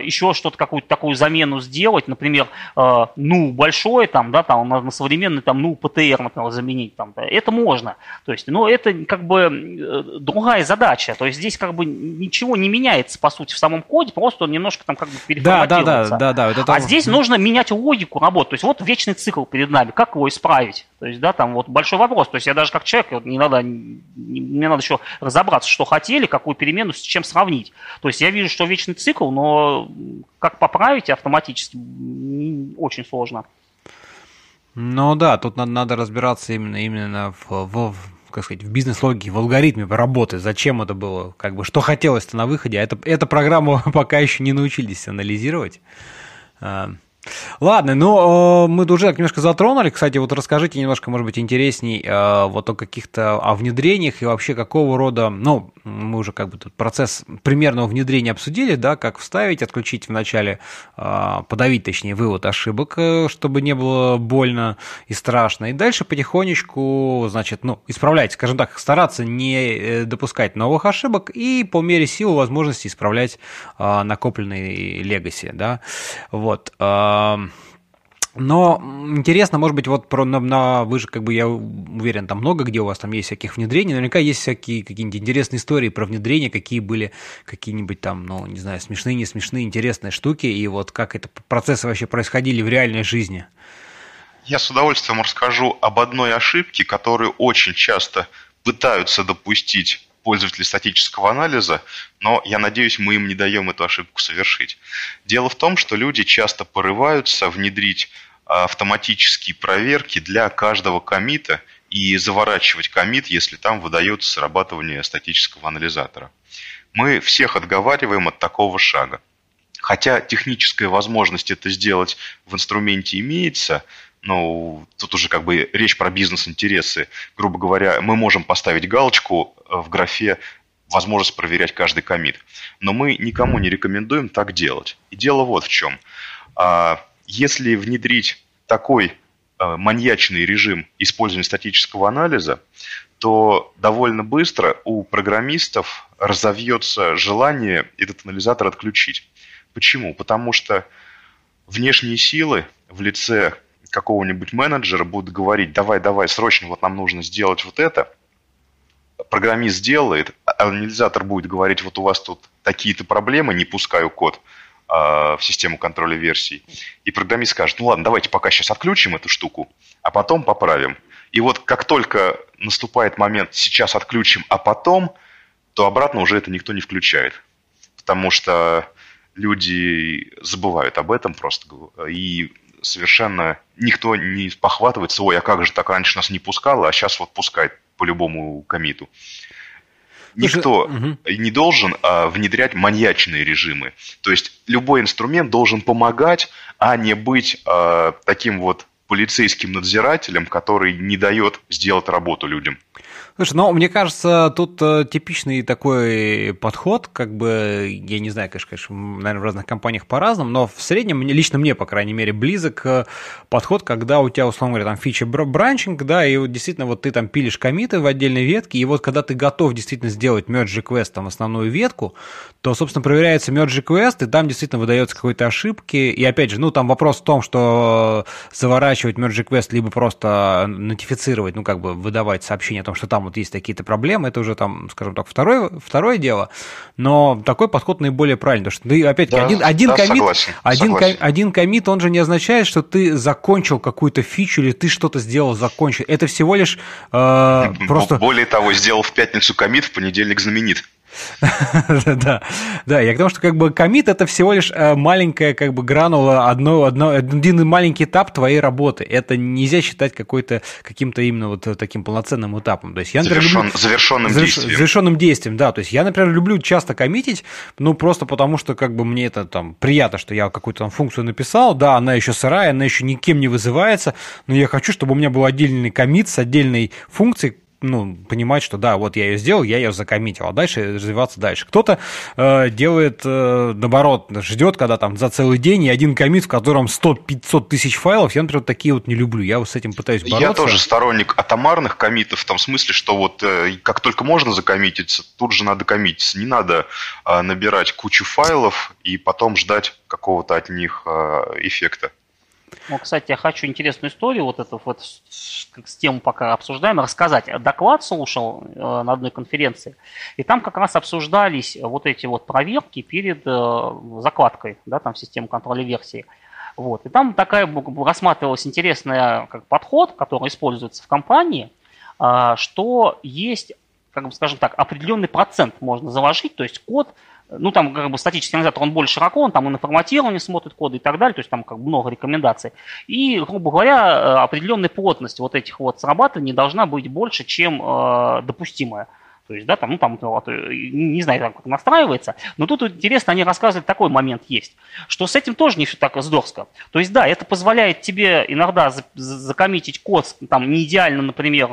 еще что-то, какую-то такую замену сделать. Например, э, ну большой там, да, там на, на современный там ну PTR, например, заменить. Там, да, это можно. То есть, но это как бы э, другая задача. То есть здесь как бы ничего не меняется, по сути, в самом коде, просто он немножко там как бы переформатируется. Да, да, да, да, да. А здесь нужно менять логику работы. То есть вот вечный цикл перед нами. Как его исправить. То есть, да, там вот большой вопрос. То есть я даже как человек, вот, не надо, не, мне надо еще разобраться, что хотели, какую перемену с чем сравнить. То есть я вижу, что вечный цикл, но как поправить автоматически очень сложно. Ну да, тут надо, надо разбираться именно, именно в, в, как сказать, в бизнес-логике, в алгоритме работы, зачем это было, как бы, что хотелось-то на выходе, а это, эту программу пока еще не научились анализировать. Ладно, ну, э, мы уже немножко затронули. Кстати, вот расскажите немножко, может быть, интересней э, вот о каких-то о внедрениях и вообще какого рода, ну, мы уже как бы тут процесс примерного внедрения обсудили, да, как вставить, отключить вначале, э, подавить, точнее, вывод ошибок, чтобы не было больно и страшно. И дальше потихонечку, значит, ну, исправлять, скажем так, стараться не допускать новых ошибок и по мере сил возможности исправлять накопленные легаси, да, вот. Но интересно, может быть, вот про на, на вы же, как бы, я уверен, там много где у вас там есть всяких внедрений, наверняка есть всякие какие-нибудь интересные истории про внедрение, какие были какие-нибудь там, ну, не знаю, смешные, не смешные, интересные штуки, и вот как это процессы вообще происходили в реальной жизни. Я с удовольствием расскажу об одной ошибке, которую очень часто пытаются допустить пользователи статического анализа, но я надеюсь, мы им не даем эту ошибку совершить. Дело в том, что люди часто порываются внедрить а, автоматические проверки для каждого комита и заворачивать комит, если там выдается срабатывание статического анализатора. Мы всех отговариваем от такого шага. Хотя техническая возможность это сделать в инструменте имеется – ну, тут уже как бы речь про бизнес-интересы. Грубо говоря, мы можем поставить галочку в графе возможность проверять каждый комит. Но мы никому не рекомендуем так делать. И дело вот в чем. А, если внедрить такой э, маньячный режим использования статического анализа, то довольно быстро у программистов разовьется желание этот анализатор отключить. Почему? Потому что внешние силы в лице какого-нибудь менеджера будут говорить, давай, давай, срочно вот нам нужно сделать вот это, программист сделает, анализатор будет говорить, вот у вас тут такие-то проблемы, не пускаю код э, в систему контроля версий. И программист скажет, ну ладно, давайте пока сейчас отключим эту штуку, а потом поправим. И вот как только наступает момент, сейчас отключим, а потом, то обратно уже это никто не включает. Потому что люди забывают об этом просто. И совершенно никто не похватывается, ой, а как же так раньше нас не пускало, а сейчас вот пускает по любому комиту. Никто угу. не должен а, внедрять маньячные режимы. То есть любой инструмент должен помогать, а не быть а, таким вот полицейским надзирателем, который не дает сделать работу людям. Слушай, ну, мне кажется, тут э, типичный такой подход, как бы, я не знаю, конечно, конечно, наверное, в разных компаниях по-разному, но в среднем, лично мне, по крайней мере, близок э, подход, когда у тебя, условно говоря, там фича бранчинг, да, и вот действительно вот ты там пилишь комиты в отдельной ветке, и вот когда ты готов действительно сделать merge request там основную ветку, то, собственно, проверяется merge request, и там действительно выдается какой-то ошибки, и опять же, ну, там вопрос в том, что заворачивать merge request, либо просто нотифицировать, ну, как бы выдавать сообщение о том, что там вот есть какие-то проблемы, это уже там, скажем так, второе, второе дело, но такой подход наиболее правильный, потому что ты, опять-таки, да, один, один, да, комит, согласен, один, согласен. один комит, он же не означает, что ты закончил какую-то фичу или ты что-то сделал, закончил. Это всего лишь э, просто... Более того, сделал в пятницу комит, в понедельник знаменит. Да, да, я к тому, что как бы комит это всего лишь э, маленькая как бы гранула, одно, одно, один маленький этап твоей работы. Это нельзя считать какой-то каким-то именно вот таким полноценным этапом. То есть я, например, Завершен, люблю, завершенным заверш, действием. Завершенным действием, да. То есть я, например, люблю часто коммитить, ну просто потому что как бы мне это там приятно, что я какую-то там функцию написал, да, она еще сырая, она еще никем не вызывается, но я хочу, чтобы у меня был отдельный комит с отдельной функцией, ну, понимать, что да, вот я ее сделал, я ее закоммитил, а дальше развиваться дальше. Кто-то э, делает, э, наоборот, ждет, когда там за целый день и один коммит, в котором 100-500 тысяч файлов, я, например, такие вот не люблю, я вот с этим пытаюсь бороться. Я тоже сторонник атомарных коммитов, в том смысле, что вот э, как только можно закоммититься, тут же надо коммититься, не надо э, набирать кучу файлов и потом ждать какого-то от них э, эффекта. Ну, кстати, я хочу интересную историю, вот эту вот с тем пока обсуждаем, рассказать. Доклад слушал э, на одной конференции, и там как раз обсуждались вот эти вот проверки перед э, закладкой, да, там системы контроля версии. Вот. И там такая рассматривалась интересная как подход, который используется в компании, э, что есть, как бы скажем так, определенный процент можно заложить, то есть код ну, там, как бы, статический анализатор, он более широко, он там и на форматирование смотрит коды и так далее, то есть там как бы много рекомендаций. И, грубо говоря, э, определенная плотность вот этих вот срабатываний должна быть больше, чем э, допустимая. То есть, да, там, ну, там, вот, э, не знаю, как это настраивается. Но тут интересно, они рассказывают, такой момент есть, что с этим тоже не все так здорово. То есть, да, это позволяет тебе иногда закоммитить код, там, не идеально, например,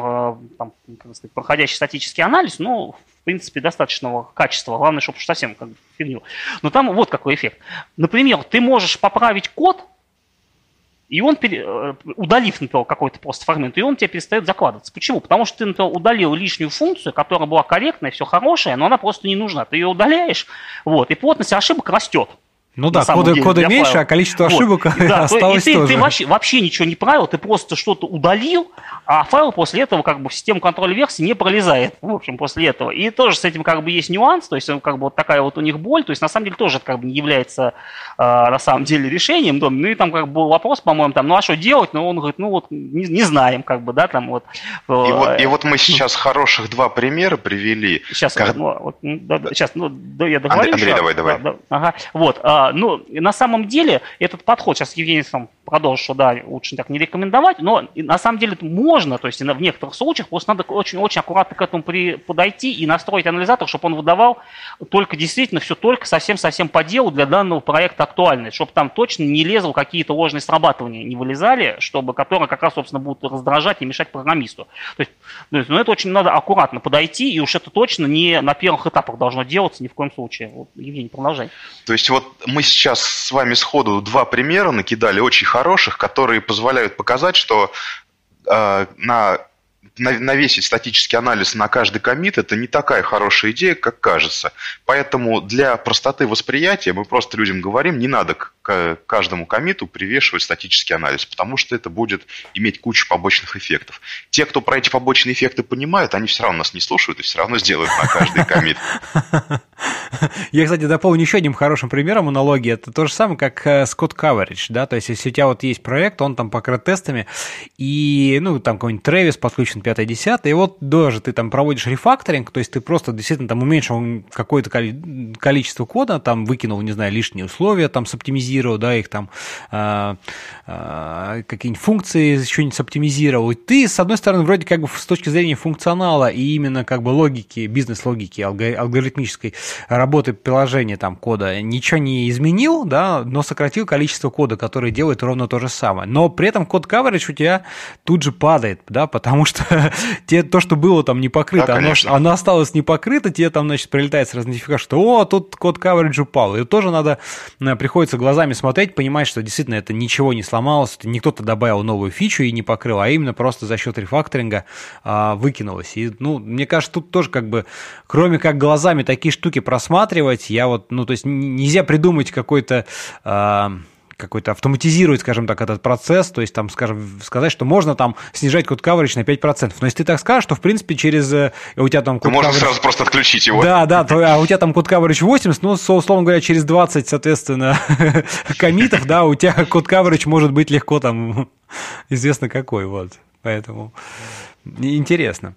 там, проходящий статический анализ, но в принципе, достаточного качества. Главное, чтобы совсем как фигню. Но там вот какой эффект. Например, ты можешь поправить код, и он, э, удалив, например, какой-то просто фрагмент, и он тебе перестает закладываться. Почему? Потому что ты, например, удалил лишнюю функцию, которая была корректная, все хорошая, но она просто не нужна. Ты ее удаляешь, вот, и плотность ошибок растет. Ну да, коды, деле, коды меньше, файла. а количество ошибок вот. да, осталось и ты, тоже. Ты вообще, вообще ничего не правил, ты просто что-то удалил, а файл после этого как бы в систему контроля версии не пролезает, в общем, после этого. И тоже с этим как бы есть нюанс, то есть как бы вот такая вот у них боль, то есть на самом деле тоже как бы не является на самом деле решением. Да, ну и там как бы был вопрос, по-моему, там, ну а что делать? Ну он говорит, ну вот не, не знаем, как бы, да, там вот. И, э, вот, и вот мы сейчас хороших два примера привели. Сейчас, как... ну, вот, да, сейчас, ну, да, я договорю. Андрей, Андрей давай, давай. Да, да, ага, вот, а, ну, на самом деле этот подход, сейчас Евгений там продолжит, что да, лучше так не рекомендовать, но на самом деле это можно, то есть в некоторых случаях просто надо очень-очень аккуратно к этому при, подойти и настроить анализатор, чтобы он выдавал только действительно все только совсем-совсем по делу для данного проекта актуальное, чтобы там точно не лезло какие-то ложные срабатывания, не вылезали, чтобы которые как раз, собственно, будут раздражать и мешать программисту. То есть, то есть ну, это очень надо аккуратно подойти, и уж это точно не на первых этапах должно делаться ни в коем случае. Вот, Евгений, продолжай. То есть вот мы сейчас с вами сходу два примера накидали очень хороших, которые позволяют показать, что э, на навесить статический анализ на каждый комит – это не такая хорошая идея, как кажется. Поэтому для простоты восприятия мы просто людям говорим, не надо к каждому комиту привешивать статический анализ, потому что это будет иметь кучу побочных эффектов. Те, кто про эти побочные эффекты понимают, они все равно нас не слушают и все равно сделают на каждый комит. Я, кстати, дополню еще одним хорошим примером аналогии. Это то же самое, как э, с код coverage, да, то есть если у тебя вот есть проект, он там покрыт тестами, и, ну, там какой-нибудь Travis подключен 5-10, и вот даже ты там проводишь рефакторинг, то есть ты просто действительно там уменьшил какое-то количество кода, там выкинул, не знаю, лишние условия, там соптимизировал, да, их там э, э, какие-нибудь функции еще не соптимизировал, и ты, с одной стороны, вроде как бы с точки зрения функционала и именно как бы логики, бизнес-логики, алгоритмической работы приложения там кода ничего не изменил, да, но сократил количество кода, который делает ровно то же самое. Но при этом код coverage у тебя тут же падает, да, потому что те, то, что было там не покрыто, да, оно, оно осталось не покрыто, тебе там, значит, прилетает сразу нотификация, что о, тут код coverage упал. И тоже надо, э, приходится глазами смотреть, понимать, что действительно это ничего не сломалось, не кто-то добавил новую фичу и не покрыл, а именно просто за счет рефакторинга а, выкинулось. И, ну, мне кажется, тут тоже как бы, кроме как глазами такие штуки просматривать, я вот, ну, то есть нельзя придумать какой-то... А, какой-то автоматизировать, скажем так, этот процесс, то есть там, скажем, сказать, что можно там снижать код coverage на 5%. Но если ты так скажешь, то, в принципе, через... Э, у тебя там Можно coverage... сразу просто отключить его. Да, да, то, а у тебя там код coverage 80, ну, условно говоря, через 20, соответственно, комитов, да, у тебя код coverage может быть легко там известно какой, вот. Поэтому интересно.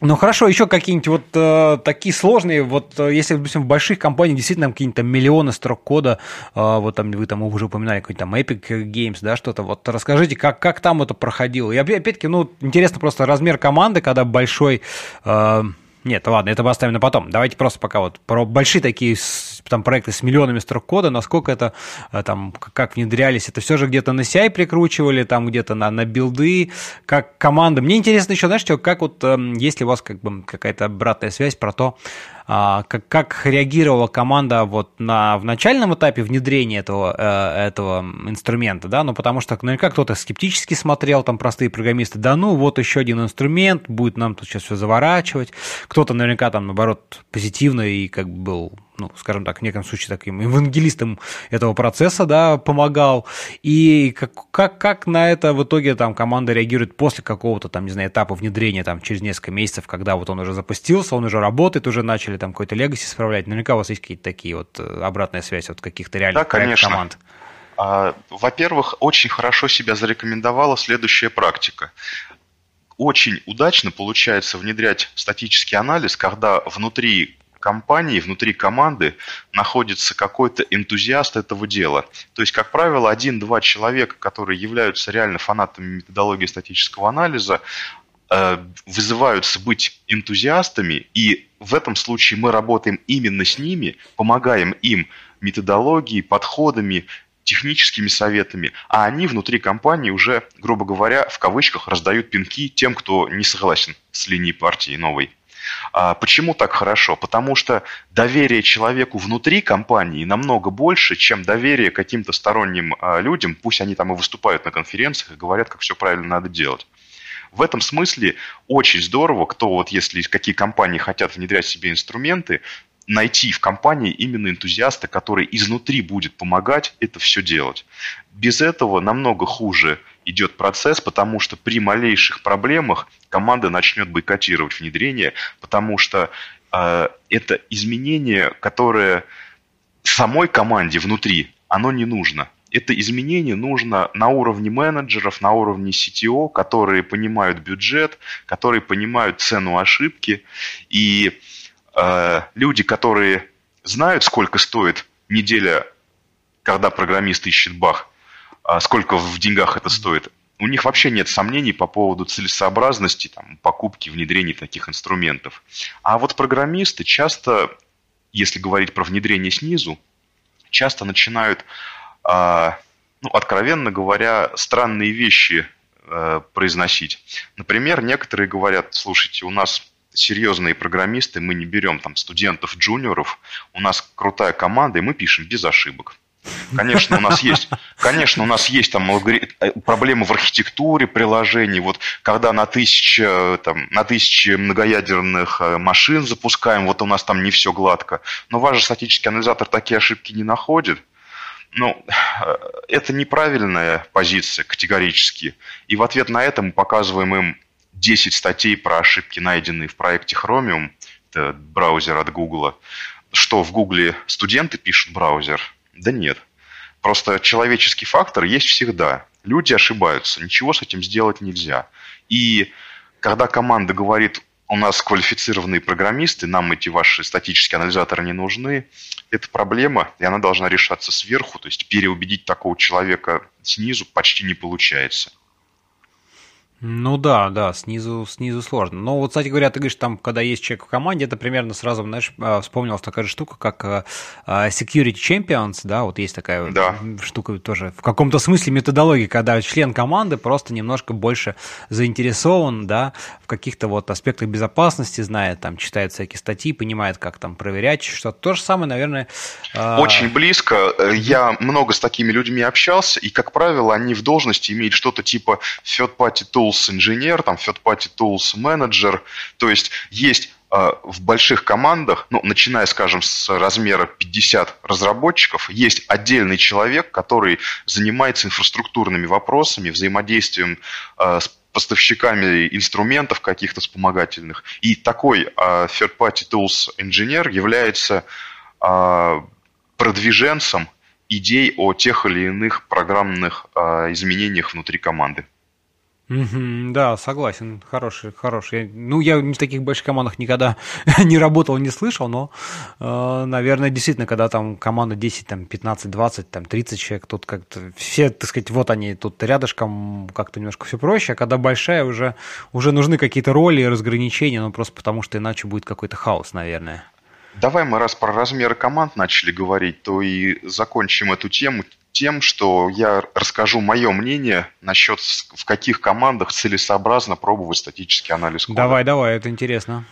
Ну хорошо, еще какие-нибудь вот э, такие сложные, вот э, если, допустим, в больших компаниях действительно какие-то миллионы строк кода, э, вот там вы там уже упоминали какой-то там Epic Games, да, что-то, вот расскажите, как, как там это проходило. И опять-таки, ну, интересно просто размер команды, когда большой... Э, нет, ладно, это мы оставим на потом. Давайте просто пока вот про большие такие там проекты с миллионами строк кода, насколько это э, там, как внедрялись, это все же где-то на CI прикручивали, там где-то на, на билды, как команда. Мне интересно еще, знаешь, что, как вот, эм, есть ли у вас как бы какая-то обратная связь про то, как, как реагировала команда вот на, в начальном этапе внедрения этого, э, этого инструмента, да, ну, потому что наверняка кто-то скептически смотрел, там, простые программисты, да ну, вот еще один инструмент, будет нам тут сейчас все заворачивать, кто-то наверняка там, наоборот, позитивно и как бы был ну, скажем так, в неком случае таким евангелистом этого процесса, да, помогал. И как, как, как на это в итоге там команда реагирует после какого-то там, не знаю, этапа внедрения там через несколько месяцев, когда вот он уже запустился, он уже работает, уже начали там какой-то легаси справлять. Наверняка у вас есть какие-то такие вот э, обратная связь от каких-то реальных да, конечно. команд. А, во-первых, очень хорошо себя зарекомендовала следующая практика очень удачно получается внедрять статический анализ, когда внутри компании, внутри команды находится какой-то энтузиаст этого дела. То есть, как правило, один-два человека, которые являются реально фанатами методологии статического анализа, вызываются быть энтузиастами, и в этом случае мы работаем именно с ними, помогаем им методологией, подходами, техническими советами, а они внутри компании уже, грубо говоря, в кавычках раздают пинки тем, кто не согласен с линией партии новой. А почему так хорошо? Потому что доверие человеку внутри компании намного больше, чем доверие каким-то сторонним а, людям, пусть они там и выступают на конференциях и говорят, как все правильно надо делать. В этом смысле очень здорово, кто вот если какие компании хотят внедрять себе инструменты, найти в компании именно энтузиаста, который изнутри будет помогать это все делать. Без этого намного хуже идет процесс, потому что при малейших проблемах команда начнет бойкотировать внедрение, потому что э, это изменение, которое самой команде внутри, оно не нужно. Это изменение нужно на уровне менеджеров, на уровне CTO, которые понимают бюджет, которые понимают цену ошибки. И э, люди, которые знают, сколько стоит неделя, когда программист ищет баг, а сколько в деньгах это стоит, у них вообще нет сомнений по поводу целесообразности там, покупки, внедрения таких инструментов. А вот программисты часто, если говорить про внедрение снизу, часто начинают, э, ну, откровенно говоря, странные вещи э, произносить. Например, некоторые говорят, слушайте, у нас серьезные программисты, мы не берем там студентов-джуниоров, у нас крутая команда, и мы пишем без ошибок. Конечно, у нас есть, конечно, у нас есть там э, проблемы в архитектуре приложений. Вот когда на тысячи, там, на тысячи многоядерных э, машин запускаем, вот у нас там не все гладко. Но ваш же статический анализатор такие ошибки не находит. Ну, это неправильная позиция категорически. И в ответ на это мы показываем им 10 статей про ошибки, найденные в проекте Chromium, это браузер от Google. Что в Google студенты пишут браузер – да нет. Просто человеческий фактор есть всегда. Люди ошибаются, ничего с этим сделать нельзя. И когда команда говорит, у нас квалифицированные программисты, нам эти ваши статические анализаторы не нужны, это проблема, и она должна решаться сверху, то есть переубедить такого человека снизу почти не получается. Ну да, да, снизу, снизу сложно. Но вот, кстати говоря, ты говоришь, там, когда есть человек в команде, это примерно сразу, знаешь, а, вспомнилась такая же штука, как а, а, Security Champions, да, вот есть такая да. штука тоже в каком-то смысле методологии, когда член команды просто немножко больше заинтересован, да, в каких-то вот аспектах безопасности, знает, там, читает всякие статьи, понимает, как там проверять что-то. То же самое, наверное... Очень близко. Я много с такими людьми общался, и, как правило, они в должности имеют что-то типа third-party tool Tools инженер, там third-party Tools менеджер. То есть есть а, в больших командах, ну, начиная, скажем, с размера 50 разработчиков, есть отдельный человек, который занимается инфраструктурными вопросами, взаимодействием э, с поставщиками инструментов каких-то вспомогательных. И такой э, third-party tools инженер является э, продвиженцем идей о тех или иных программных э, изменениях внутри команды. Да, согласен. Хороший, хороший. Ну, я в таких больших командах никогда не работал, не слышал, но, э, наверное, действительно, когда там команда 10, там, 15, 20, там, 30 человек, тут как-то все, так сказать, вот они тут рядышком, как-то немножко все проще, а когда большая, уже, уже нужны какие-то роли и разграничения, ну, просто потому что иначе будет какой-то хаос, наверное. Давай мы раз про размеры команд начали говорить, то и закончим эту тему тем, что я расскажу мое мнение насчет в каких командах целесообразно пробовать статический анализ кода. Давай, давай, это интересно.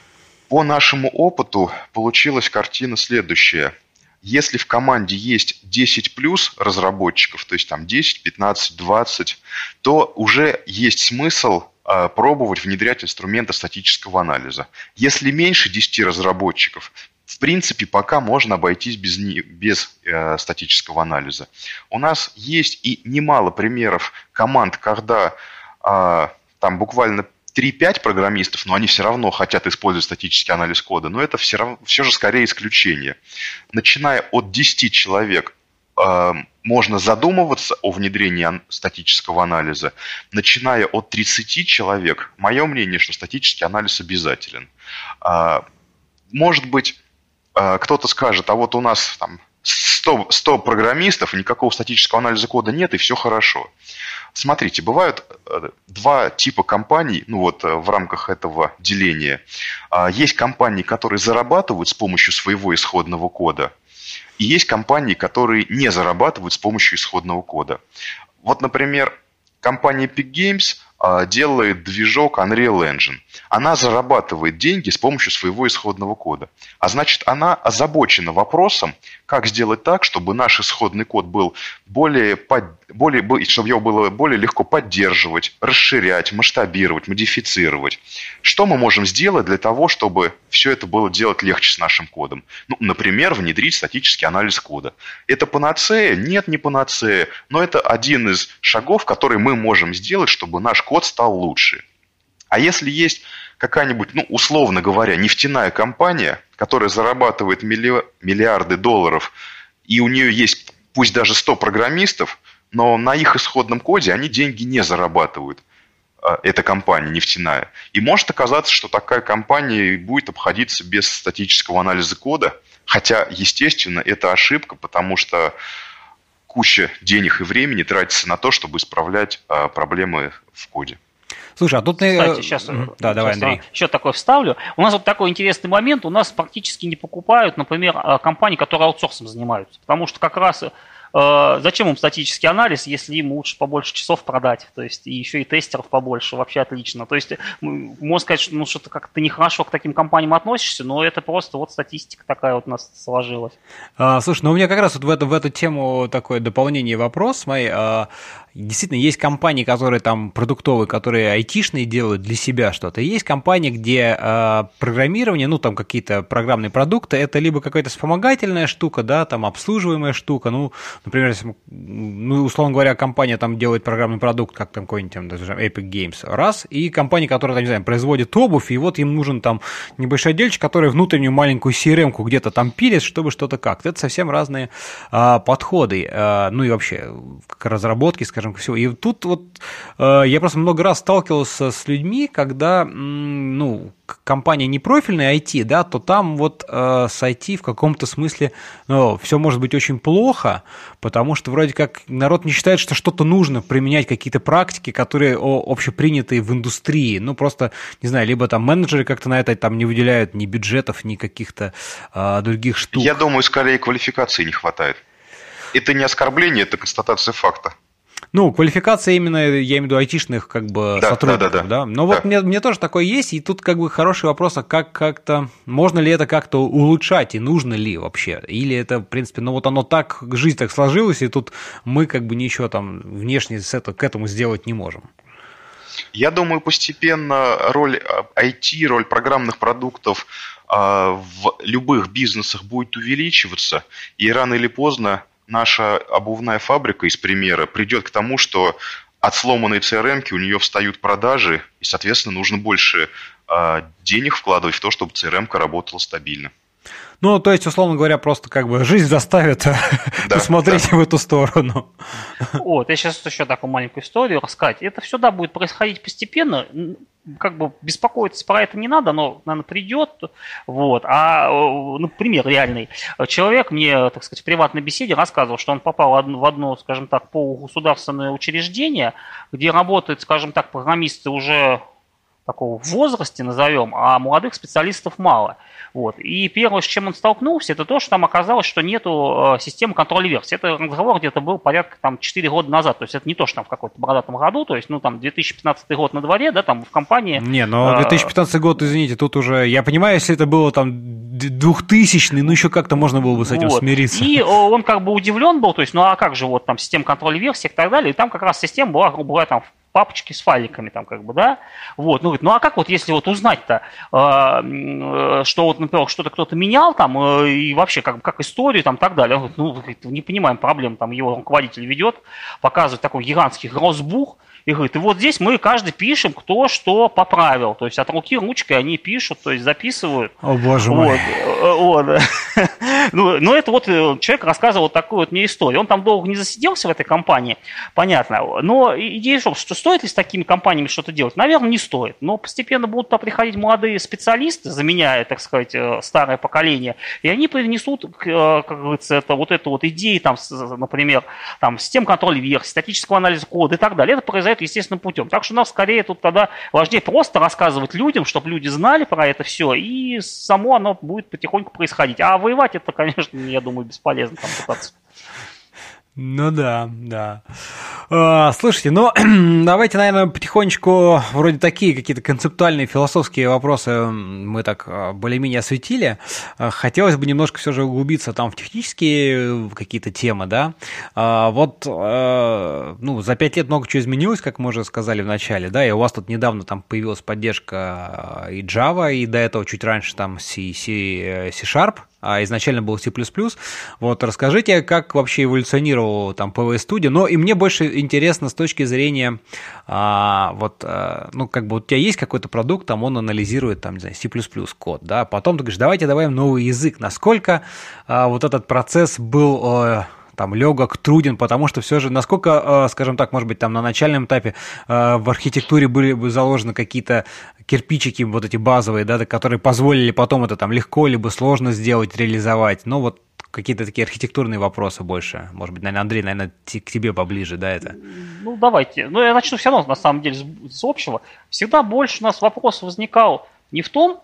По нашему опыту получилась картина следующая. Если в команде есть 10 плюс разработчиков, то есть там 10, 15, 20, то уже есть смысл э, пробовать внедрять инструменты статического анализа. Если меньше 10 разработчиков, в принципе, пока можно обойтись без, без э, статического анализа. У нас есть и немало примеров команд, когда э, там буквально 3-5 программистов, но они все равно хотят использовать статический анализ кода, но это все, равно, все же скорее исключение. Начиная от 10 человек, э, можно задумываться о внедрении статического анализа. Начиная от 30 человек, мое мнение, что статический анализ обязателен. Э, может быть, кто-то скажет, а вот у нас там 100, 100 программистов, никакого статического анализа кода нет, и все хорошо. Смотрите, бывают э, два типа компаний, ну вот э, в рамках этого деления. А, есть компании, которые зарабатывают с помощью своего исходного кода, и есть компании, которые не зарабатывают с помощью исходного кода. Вот, например, компания Epic Games а, делает движок Unreal Engine. Она зарабатывает деньги с помощью своего исходного кода. А значит, она озабочена вопросом, как сделать так, чтобы наш исходный код был более, более чтобы его было более легко поддерживать, расширять, масштабировать, модифицировать. Что мы можем сделать для того, чтобы все это было делать легче с нашим кодом? Ну, например, внедрить статический анализ кода. Это панацея? Нет, не панацея. Но это один из шагов, который мы можем сделать, чтобы наш код стал лучше. А если есть какая-нибудь, ну, условно говоря, нефтяная компания, которая зарабатывает миллиарды долларов, и у нее есть пусть даже 100 программистов, но на их исходном коде они деньги не зарабатывают, а, эта компания нефтяная. И может оказаться, что такая компания будет обходиться без статического анализа кода, хотя, естественно, это ошибка, потому что куча денег и времени тратится на то, чтобы исправлять а, проблемы в коде. Слушай, а тут... Кстати, сейчас, mm-hmm. да, давай, Андрей. еще такой вставлю. У нас вот такой интересный момент. У нас практически не покупают, например, а, компании, которые аутсорсом занимаются. Потому что как раз Э, зачем им статический анализ, если им лучше побольше часов продать? То есть и еще и тестеров побольше, вообще отлично. То есть можно сказать, что ну, что-то как-то нехорошо к таким компаниям относишься, но это просто вот статистика такая вот у нас сложилась. А, слушай, ну у меня как раз вот в, эту, в эту тему такое дополнение вопрос. Смотри, а, действительно, есть компании, которые там продуктовые, которые айтишные делают для себя что-то. Есть компании, где э, программирование, ну, там какие-то программные продукты, это либо какая-то вспомогательная штука, да, там обслуживаемая штука. Ну, например, если, ну, условно говоря, компания там делает программный продукт, как там какой-нибудь там, даже Epic Games, раз, и компания, которая, там, не знаю, производит обувь, и вот им нужен там небольшой отдельчик, который внутреннюю маленькую CRM-ку где-то там пилит, чтобы что-то как-то. Это совсем разные э, подходы. Э, ну и вообще к разработке, скажем, скажем, всего. И тут вот э, я просто много раз сталкивался с людьми, когда, ну, компания не профильная IT, да, то там вот э, с IT в каком-то смысле ну, все может быть очень плохо, потому что вроде как народ не считает, что что-то нужно применять, какие-то практики, которые общепринятые в индустрии. Ну, просто, не знаю, либо там менеджеры как-то на это там не выделяют ни бюджетов, ни каких-то э, других штук. Я думаю, скорее квалификации не хватает. Это не оскорбление, это констатация факта. Ну, квалификация именно, я имею в виду, айтишных как бы да, сотрудников, да? да, да. да? Но да. вот мне, мне тоже такое есть, и тут как бы хороший вопрос, а как как-то, можно ли это как-то улучшать, и нужно ли вообще? Или это, в принципе, ну вот оно так, жизнь так сложилась, и тут мы как бы ничего там внешне с это, к этому сделать не можем. Я думаю, постепенно роль IT, а, роль программных продуктов а, в любых бизнесах будет увеличиваться, и рано или поздно наша обувная фабрика из примера придет к тому, что от сломанной CRM у нее встают продажи, и, соответственно, нужно больше э, денег вкладывать в то, чтобы CRM работала стабильно. Ну, то есть, условно говоря, просто как бы жизнь заставит да, посмотреть да. в эту сторону. Вот, я сейчас еще такую маленькую историю рассказать. Это все, да, будет происходить постепенно как бы беспокоиться про это не надо, но, наверное, придет. Вот. А, ну, пример реальный. Человек мне, так сказать, в приватной беседе рассказывал, что он попал в одно, скажем так, полугосударственное учреждение, где работают, скажем так, программисты уже такого возрасте, назовем, а молодых специалистов мало. Вот. И первое, с чем он столкнулся, это то, что там оказалось, что нету э, системы контроля версий. Это разговор где-то был порядка там 4 года назад. То есть это не то, что там в каком-то бородатом году, то есть, ну, там 2015 год на дворе, да, там в компании. Не, но 2015 э, год, извините, тут уже, я понимаю, если это было там 2000 ну, еще как-то можно было бы с этим вот. смириться. И он как бы удивлен был, то есть, ну, а как же вот там система контроля версий и так далее, и там как раз система была, грубо говоря, там папочки с файликами там как бы, да, вот, ну, говорит, ну а как вот если вот узнать-то, э, что вот, например, что-то кто-то менял там, э, и вообще как, как историю там так далее, он говорит, ну, не понимаем проблем, там его руководитель ведет, показывает такой гигантский грозбух, и говорит, и вот здесь мы каждый пишем, кто что поправил. То есть от руки ручкой они пишут, то есть записывают. О, боже мой. Вот, э, вот. ну, но это вот э, человек рассказывал такую вот мне историю. Он там долго не засиделся в этой компании, понятно. Но идея, что, что стоит ли с такими компаниями что-то делать? Наверное, не стоит. Но постепенно будут туда приходить молодые специалисты, заменяя, так сказать, э, старое поколение, и они принесут, как говорится, это, вот эту вот идеи, там, например, там, систем контроля версий, статического анализа кода и так далее. Это произойдет естественным путем. Так что нам скорее тут тогда важнее просто рассказывать людям, чтобы люди знали про это все, и само оно будет потихоньку происходить. А воевать это, конечно, я думаю, бесполезно там пытаться. Ну да, да. А, слушайте, ну давайте, наверное, потихонечку вроде такие какие-то концептуальные философские вопросы мы так а, более-менее осветили. А, хотелось бы немножко все же углубиться там в технические какие-то темы, да. А, вот, ну, за пять лет много чего изменилось, как мы уже сказали в начале, да, и у вас тут недавно там появилась поддержка и Java, и до этого чуть раньше там C, C, C-Sharp, а изначально был C++. Вот расскажите, как вообще эволюционировал там PV Studio. Но и мне больше интересно с точки зрения, а, вот, а, ну, как бы у тебя есть какой-то продукт, там он анализирует, там, не знаю, C++ код, да, потом ты говоришь, давайте добавим новый язык. Насколько а, вот этот процесс был... Там легок, труден, потому что все же, насколько, э, скажем так, может быть, там на начальном этапе э, в архитектуре были бы заложены какие-то кирпичики, вот эти базовые, да, которые позволили потом это там легко либо сложно сделать, реализовать. Но вот какие-то такие архитектурные вопросы больше. Может быть, наверное, Андрей, наверное, к тебе поближе, да, это? Ну, давайте. Ну, я начну все равно, на самом деле, с общего. Всегда больше у нас вопрос возникал не в том,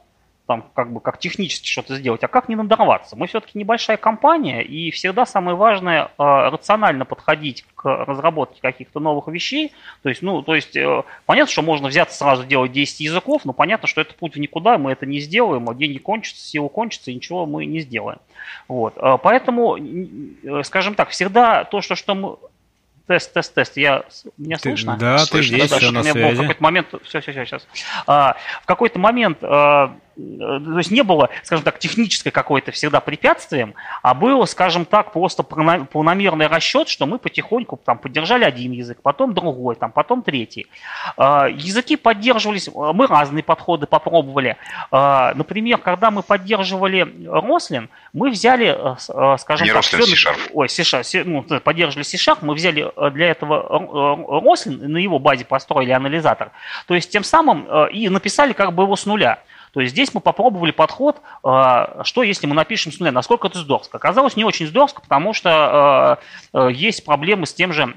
там, как бы, как технически что-то сделать, а как не надорваться. Мы все-таки небольшая компания, и всегда самое важное э, рационально подходить к разработке каких-то новых вещей. То есть, ну, то есть, э, понятно, что можно взяться сразу делать 10 языков, но понятно, что это путь в никуда, мы это не сделаем, а деньги кончатся, силы кончатся, и ничего мы не сделаем. Вот. Э, поэтому, э, скажем так, всегда то, что, что мы Тест, тест, тест. Я, меня ты, слышно? Да, слышно, ты здесь, да, все на связи. В какой-то момент... Все, все, все, сейчас. А, в какой-то момент а, то есть не было, скажем так, техническое какое-то всегда препятствием, а было, скажем так, просто полномерный расчет, что мы потихоньку там поддержали один язык, потом другой, там, потом третий. А, языки поддерживались, мы разные подходы попробовали. А, например, когда мы поддерживали Рослин, мы взяли, скажем Не так, Рослин, все. Ой, C-Sharp, ну, поддерживали C-Sharp, мы взяли для этого Рослин, на его базе построили анализатор. То есть тем самым и написали как бы его с нуля. То есть здесь мы попробовали подход, э, что если мы напишем с нуля, насколько это здоровско. Оказалось не очень здоровско, потому что э, э, есть проблемы с тем же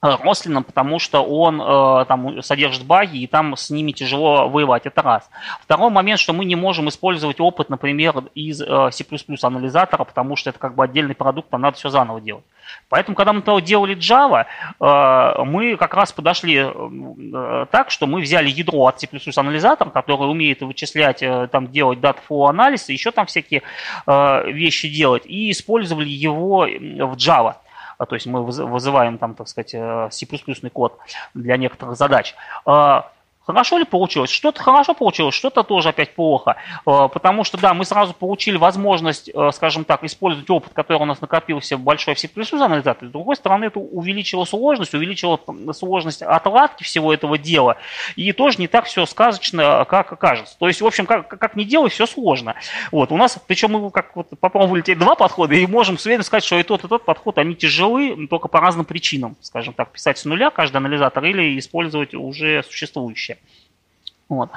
Рослином, потому что он э, там содержит баги, и там с ними тяжело воевать. Это раз. Второй момент, что мы не можем использовать опыт, например, из э, C++ анализатора, потому что это как бы отдельный продукт, там надо все заново делать. Поэтому, когда мы делали Java, э, мы как раз подошли э, так, что мы взяли ядро от C++ анализатора, который умеет вычислять, э, там, делать data анализ, еще там всякие э, вещи делать, и использовали его в Java. А, то есть мы вызываем там, так сказать, э, C++ код для некоторых задач. Хорошо ли получилось? Что-то хорошо получилось, что-то тоже опять плохо. Э, потому что, да, мы сразу получили возможность, э, скажем так, использовать опыт, который у нас накопился в большой C++ анализаторе. С другой стороны, это увеличило сложность, увеличило сложность отладки всего этого дела. И тоже не так все сказочно, как кажется. То есть, в общем, как, как не делай, все сложно. Вот, у нас, причем мы как вот попробовали теперь два подхода, и можем с уверенностью сказать, что и тот, и тот подход, они тяжелы, только по разным причинам. Скажем так, писать с нуля каждый анализатор или использовать уже существующие. Вот.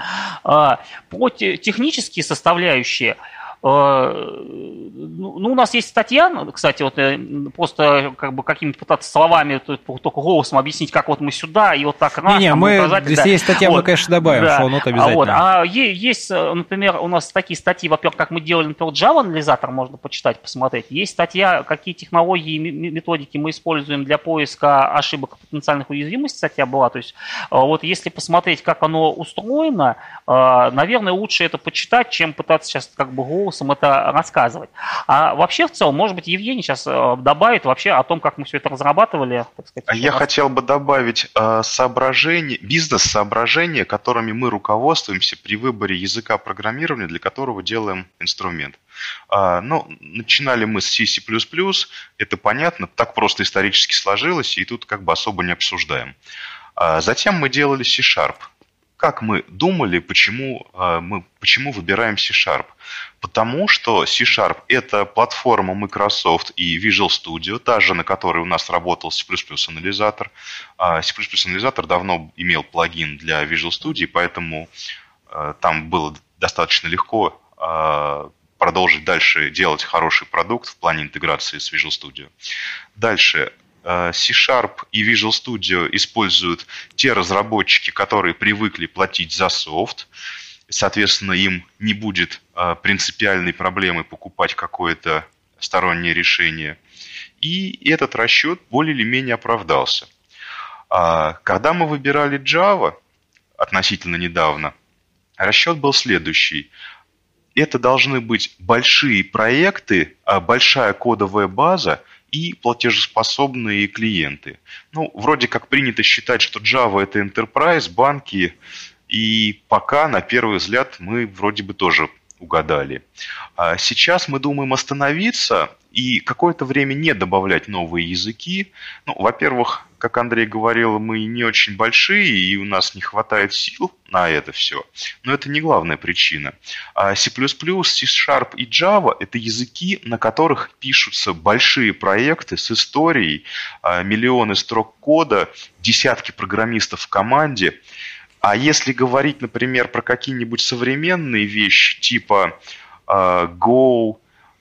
А, про технические составляющие – ну, ну, у нас есть статья, ну, кстати, вот э, просто как бы какими-то пытаться словами, только голосом объяснить, как вот мы сюда и вот так раз. Не, не мы, указать, если да. есть статья, вот, мы, конечно, добавим, да. шоу-нот обязательно. Вот. А есть, э, например, у нас такие статьи, во-первых, как мы делали, например, Java-анализатор, можно почитать, посмотреть. Есть статья, какие технологии и методики мы используем для поиска ошибок потенциальных уязвимостей, статья была. То есть вот если посмотреть, как оно устроено, наверное, лучше это почитать, чем пытаться сейчас как бы голосом голосом это рассказывать. А вообще в целом, может быть, Евгений сейчас э, добавит вообще о том, как мы все это разрабатывали. Так сказать, Я раз. хотел бы добавить э, соображения, бизнес-соображения, которыми мы руководствуемся при выборе языка программирования, для которого делаем инструмент. А, ну, начинали мы с C++, это понятно, так просто исторически сложилось, и тут как бы особо не обсуждаем. А затем мы делали C-Sharp как мы думали, почему, э, мы, почему выбираем C-Sharp? Потому что C-Sharp – это платформа Microsoft и Visual Studio, та же, на которой у нас работал C++ анализатор. А C++ анализатор давно имел плагин для Visual Studio, поэтому э, там было достаточно легко продолжить дальше делать хороший продукт в плане интеграции с Visual Studio. Дальше C-Sharp и Visual Studio используют те разработчики, которые привыкли платить за софт. Соответственно, им не будет э, принципиальной проблемы покупать какое-то стороннее решение. И этот расчет более или менее оправдался. А когда мы выбирали Java относительно недавно, расчет был следующий. Это должны быть большие проекты, а большая кодовая база – и платежеспособные клиенты. Ну, вроде как принято считать, что Java это enterprise, банки, и пока, на первый взгляд, мы вроде бы тоже угадали. А сейчас мы думаем остановиться и какое-то время не добавлять новые языки. Ну, во-первых, как Андрей говорил, мы не очень большие, и у нас не хватает сил на это все. Но это не главная причина. А C++, C-Sharp и Java – это языки, на которых пишутся большие проекты с историей, а, миллионы строк кода, десятки программистов в команде. А если говорить, например, про какие-нибудь современные вещи, типа а, Go,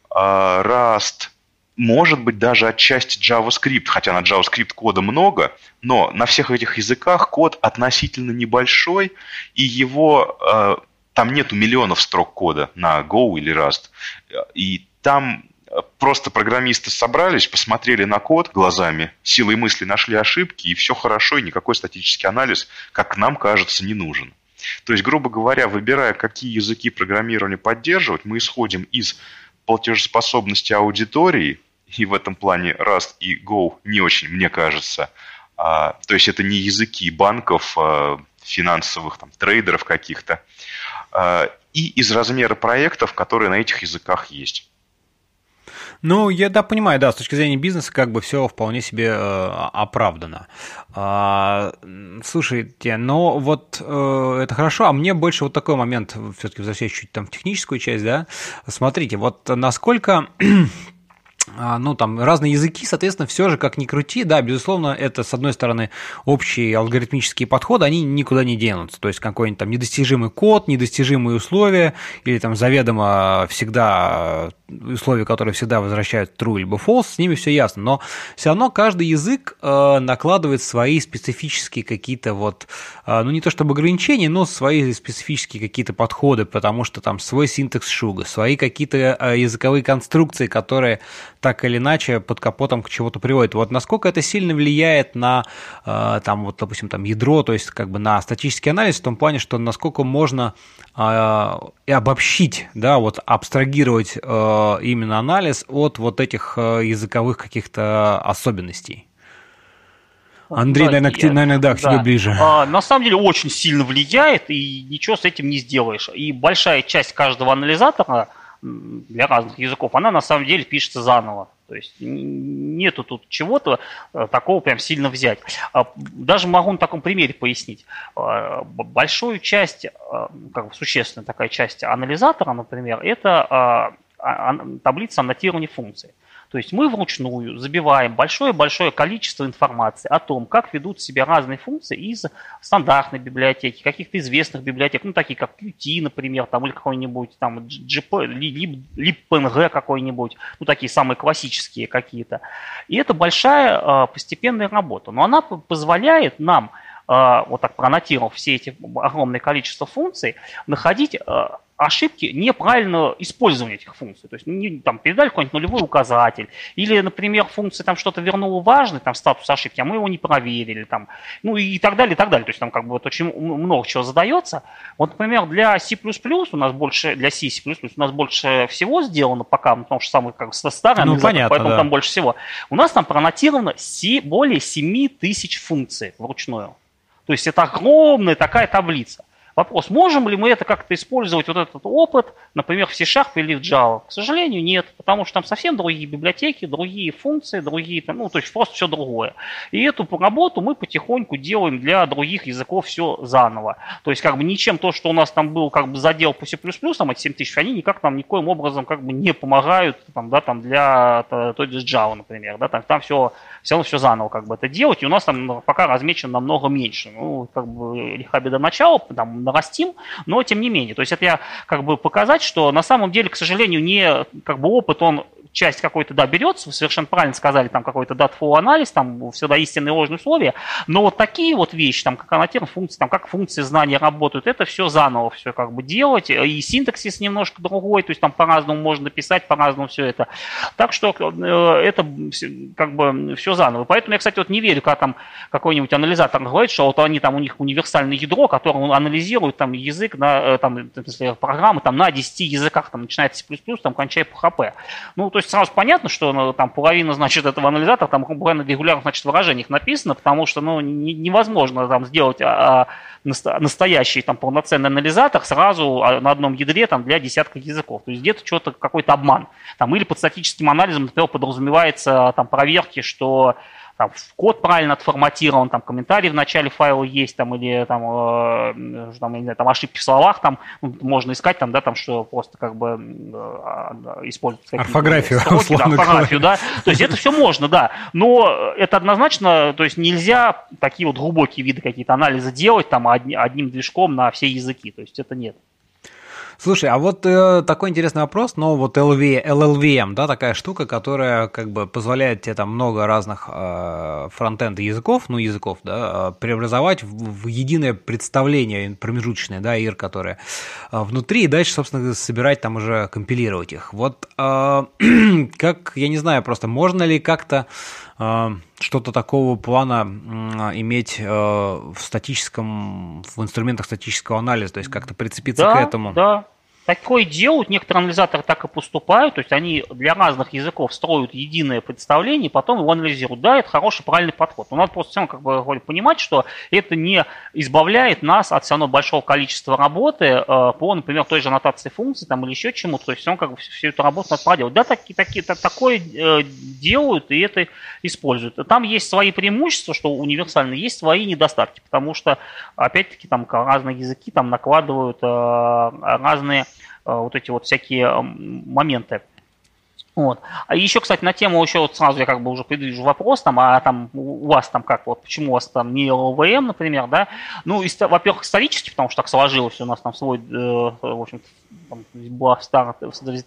Rust, может быть даже отчасти JavaScript, хотя на JavaScript кода много, но на всех этих языках код относительно небольшой, и его э, там нету миллионов строк кода на Go или Rust, и там просто программисты собрались, посмотрели на код глазами, силой мысли нашли ошибки, и все хорошо, и никакой статический анализ, как нам кажется, не нужен. То есть, грубо говоря, выбирая, какие языки программирования поддерживать, мы исходим из платежеспособности аудитории, и в этом плане Rust и Go не очень, мне кажется. А, то есть это не языки банков, а, финансовых там, трейдеров каких-то, а, и из размера проектов, которые на этих языках есть. Ну, я да, понимаю, да, с точки зрения бизнеса как бы все вполне себе э, оправдано. А, слушайте, но вот э, это хорошо, а мне больше вот такой момент, все-таки возвращаясь чуть там в техническую часть, да, смотрите, вот насколько ну, там, разные языки, соответственно, все же, как ни крути, да, безусловно, это, с одной стороны, общие алгоритмические подходы, они никуда не денутся, то есть какой-нибудь там недостижимый код, недостижимые условия, или там заведомо всегда условия, которые всегда возвращают true либо false, с ними все ясно, но все равно каждый язык э, накладывает свои специфические какие-то вот, э, ну, не то чтобы ограничения, но свои специфические какие-то подходы, потому что там свой синтекс шуга, свои какие-то э, языковые конструкции, которые так или иначе под капотом к чему-то приводит. Вот насколько это сильно влияет на, э, там, вот, допустим, там, ядро, то есть как бы на статический анализ в том плане, что насколько можно э, обобщить, да, вот абстрагировать э, именно анализ от вот этих языковых каких-то особенностей. Андрей, да, наверное, я, наверное, да, к тебе ближе. А, на самом деле очень сильно влияет, и ничего с этим не сделаешь. И большая часть каждого анализатора для разных языков, она на самом деле пишется заново. То есть нету тут чего-то э, такого прям сильно взять. А, даже могу на таком примере пояснить. А, большую часть, а, как бы существенная такая часть анализатора, например, это таблица аннотирования функций. То есть мы вручную забиваем большое-большое количество информации о том, как ведут себя разные функции из стандартной библиотеки, каких-то известных библиотек, ну такие как Qt, например, там, или какой-нибудь там GP, LibPNG какой-нибудь, ну такие самые классические какие-то. И это большая э, постепенная работа, но она позволяет нам э, вот так проаннотировав все эти огромное количество функций, находить э, ошибки неправильного использования этих функций. То есть не, там, передали какой-нибудь нулевой указатель, или, например, функция там что-то вернула важный, там статус ошибки, а мы его не проверили, там, ну и так далее, и так далее. То есть там как бы вот очень много чего задается. Вот, например, для C++ у нас больше, для C, C++ у нас больше всего сделано пока, потому что самый как старый ну, понятно, поэтому да. там больше всего. У нас там пронотировано более 7 тысяч функций вручную. То есть это огромная такая таблица. Вопрос, можем ли мы это как-то использовать, вот этот опыт, например, в C-Sharp или в Java? К сожалению, нет, потому что там совсем другие библиотеки, другие функции, другие, там, ну, то есть просто все другое. И эту работу мы потихоньку делаем для других языков все заново. То есть как бы ничем то, что у нас там был как бы задел по C++, там эти 7000, они никак нам никоим образом как бы не помогают там, да, там для той же Java, например, да, там, там все, все равно все заново как бы это делать, и у нас там пока размечено намного меньше. Ну, как бы лиха беда начала, там нарастим, но тем не менее. То есть это я как бы показать, что на самом деле, к сожалению, не как бы опыт, он часть какой-то, да, берется, вы совершенно правильно сказали, там какой-то data-flow анализ, там всегда истинные ложные условия, но вот такие вот вещи, там, как аннотированы функции, там, как функции знания работают, это все заново все как бы делать, и синтаксис немножко другой, то есть там по-разному можно писать, по-разному все это. Так что э, это как бы все заново. Поэтому я, кстати, вот не верю, когда там какой-нибудь анализатор говорит, что вот они там, у них универсальное ядро, которое анализирует там язык, на, э, там, программы там на 10 языках, там, начинает C++, там, кончая PHP. Ну, то есть сразу понятно, что ну, там половина, значит, этого анализатора там буквально регулярно, значит, выражениях написано, потому что, ну, не, невозможно там сделать а, а, настоящий там полноценный анализатор сразу а, на одном ядре там для десятка языков. То есть где-то что-то, какой-то обман. Там, или под статическим анализом, например, подразумевается там проверки, что там, код правильно отформатирован, там комментарий в начале файла есть, там, или там, э, там, не знаю, там ошибки в словах, там ну, можно искать, там, да, там, что просто как бы э, использовать орфографию, строки, да, орфографию, да, то есть это все можно, да, но это однозначно, то есть нельзя такие вот глубокие виды какие-то анализа делать там одним движком на все языки, то есть это нет. Слушай, а вот э, такой интересный вопрос, но вот LV, LLVM, да, такая штука, которая как бы позволяет тебе там много разных э, фронтенд языков, ну языков, да, э, преобразовать в, в единое представление промежуточное, да, ИР, которое э, внутри, и дальше, собственно, собирать там уже, компилировать их. Вот э, как, я не знаю, просто можно ли как-то э, что-то такого плана иметь в статическом, в инструментах статического анализа, то есть как-то прицепиться да, к этому. Да, такое делают, некоторые анализаторы так и поступают, то есть они для разных языков строят единое представление, потом его анализируют. Да, это хороший, правильный подход. Но надо просто все равно как бы понимать, что это не избавляет нас от все равно большого количества работы э, по, например, той же аннотации функций там, или еще чему-то. То есть все как бы всю эту работу надо проделать. Да, такие, такие, так, такое э, делают и это используют. Там есть свои преимущества, что универсально, есть свои недостатки, потому что, опять-таки, там разные языки там накладывают э, разные вот эти вот всякие моменты. Вот. А еще, кстати, на тему еще вот сразу я как бы уже предвижу вопрос, там, а там у вас там как, вот почему у вас там не ЛВМ, например, да? Ну, во-первых, исторически, потому что так сложилось, у нас там свой, э, в общем была старая,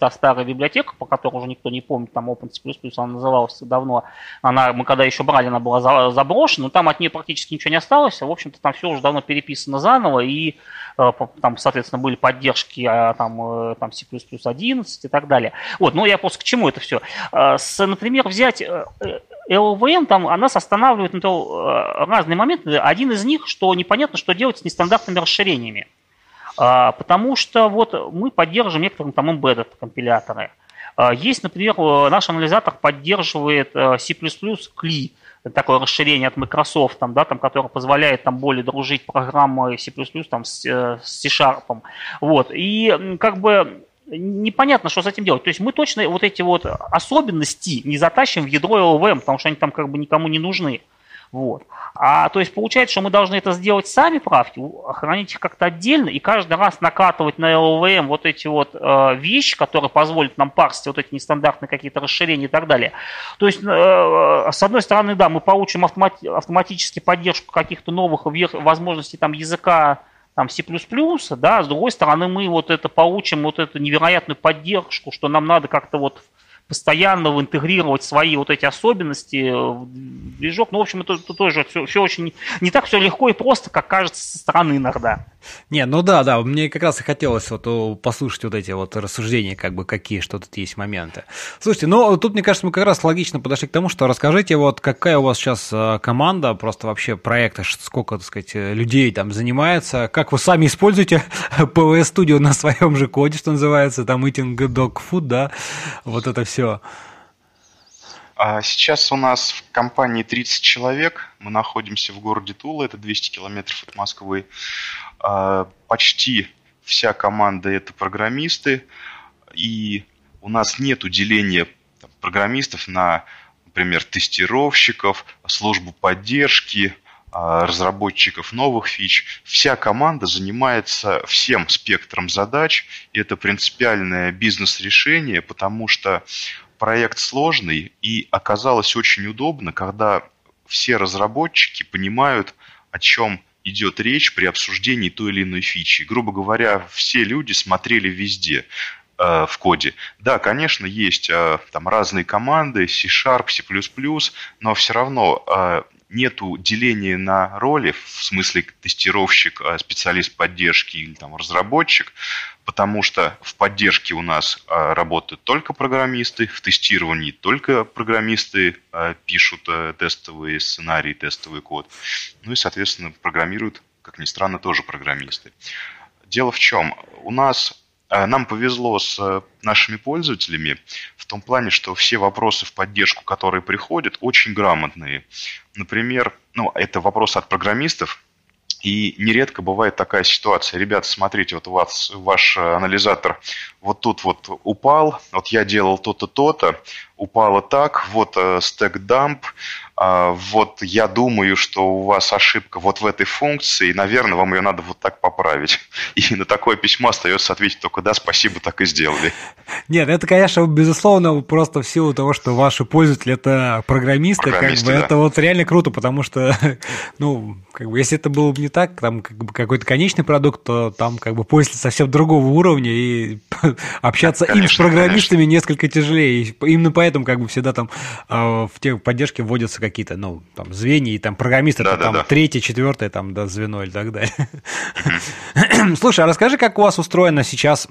старая библиотека, по которой уже никто не помнит, там Open C++, она называлась давно, она, мы когда еще брали, она была заброшена, но там от нее практически ничего не осталось, в общем-то там все уже давно переписано заново, и э, там, соответственно, были поддержки а, там, э, там C++ 11 и так далее. Вот, ну я просто к чему это все? Э, с, например, взять LVM, там, она останавливает на то, разные моменты. Один из них, что непонятно, что делать с нестандартными расширениями. А, потому что вот мы поддерживаем некоторые там embedded компиляторы. А, есть, например, наш анализатор поддерживает э, C++ CLI, такое расширение от Microsoft, там, да, там, которое позволяет там более дружить программой C++ там, с, э, с C-Sharp. Вот. И как бы непонятно, что с этим делать. То есть мы точно вот эти вот особенности не затащим в ядро LVM, потому что они там как бы никому не нужны. Вот. А то есть получается, что мы должны это сделать сами правки, хранить их как-то отдельно и каждый раз накатывать на LLVM вот эти вот э, вещи, которые позволят нам парсить вот эти нестандартные какие-то расширения и так далее. То есть, э, с одной стороны, да, мы получим автомати- автоматически поддержку каких-то новых возможностей там языка там C++, да, с другой стороны мы вот это получим вот эту невероятную поддержку, что нам надо как-то вот постоянно интегрировать свои вот эти особенности в движок. Ну, в общем, это, это тоже все, все очень не так все легко и просто, как кажется со стороны иногда. Не, ну да, да, мне как раз и хотелось вот послушать вот эти вот рассуждения, как бы какие, что тут есть моменты. Слушайте, ну тут, мне кажется, мы как раз логично подошли к тому, что расскажите вот, какая у вас сейчас э, команда, просто вообще проекта, сколько, так сказать, людей там занимается, как вы сами используете PWS Studio на своем же коде, что называется, там Eating Dog Food, да, вот это все все? А сейчас у нас в компании 30 человек. Мы находимся в городе Тула, это 200 километров от Москвы. А, почти вся команда это программисты. И у нас нет деления программистов на, например, тестировщиков, службу поддержки, разработчиков новых фич. Вся команда занимается всем спектром задач, и это принципиальное бизнес-решение, потому что проект сложный, и оказалось очень удобно, когда все разработчики понимают, о чем идет речь при обсуждении той или иной фичи. Грубо говоря, все люди смотрели везде э, в коде. Да, конечно, есть э, там разные команды, C-Sharp, C++, но все равно э, нету деления на роли, в смысле тестировщик, а специалист поддержки или там разработчик, потому что в поддержке у нас а, работают только программисты, в тестировании только программисты а, пишут тестовые сценарии, тестовый код. Ну и, соответственно, программируют, как ни странно, тоже программисты. Дело в чем? У нас нам повезло с нашими пользователями в том плане, что все вопросы в поддержку, которые приходят, очень грамотные. Например, ну, это вопрос от программистов, и нередко бывает такая ситуация. Ребята, смотрите, вот у вас ваш анализатор вот тут вот упал, вот я делал то-то, то-то, упало так, вот э, стек дамп, а, вот я думаю, что у вас ошибка вот в этой функции, наверное, вам ее надо вот так поправить. И на такое письмо остается ответить только «да, спасибо, так и сделали». Нет, это, конечно, безусловно, просто в силу того, что ваши пользователи – это программисты, программисты как бы, да. это вот реально круто, потому что, ну, как бы, если это было бы не так, там, как бы, какой-то конечный продукт, то там, как бы, пользователь совсем другого уровня, и общаться конечно, им с программистами конечно. несколько тяжелее. И именно поэтому, как бы, всегда там а, в поддержке вводятся какие-то, ну, там, звенья, и там программисты, да, это да, там да. третье, четвертое, там, да, звено или так далее. Слушай, а расскажи, как у вас устроена сейчас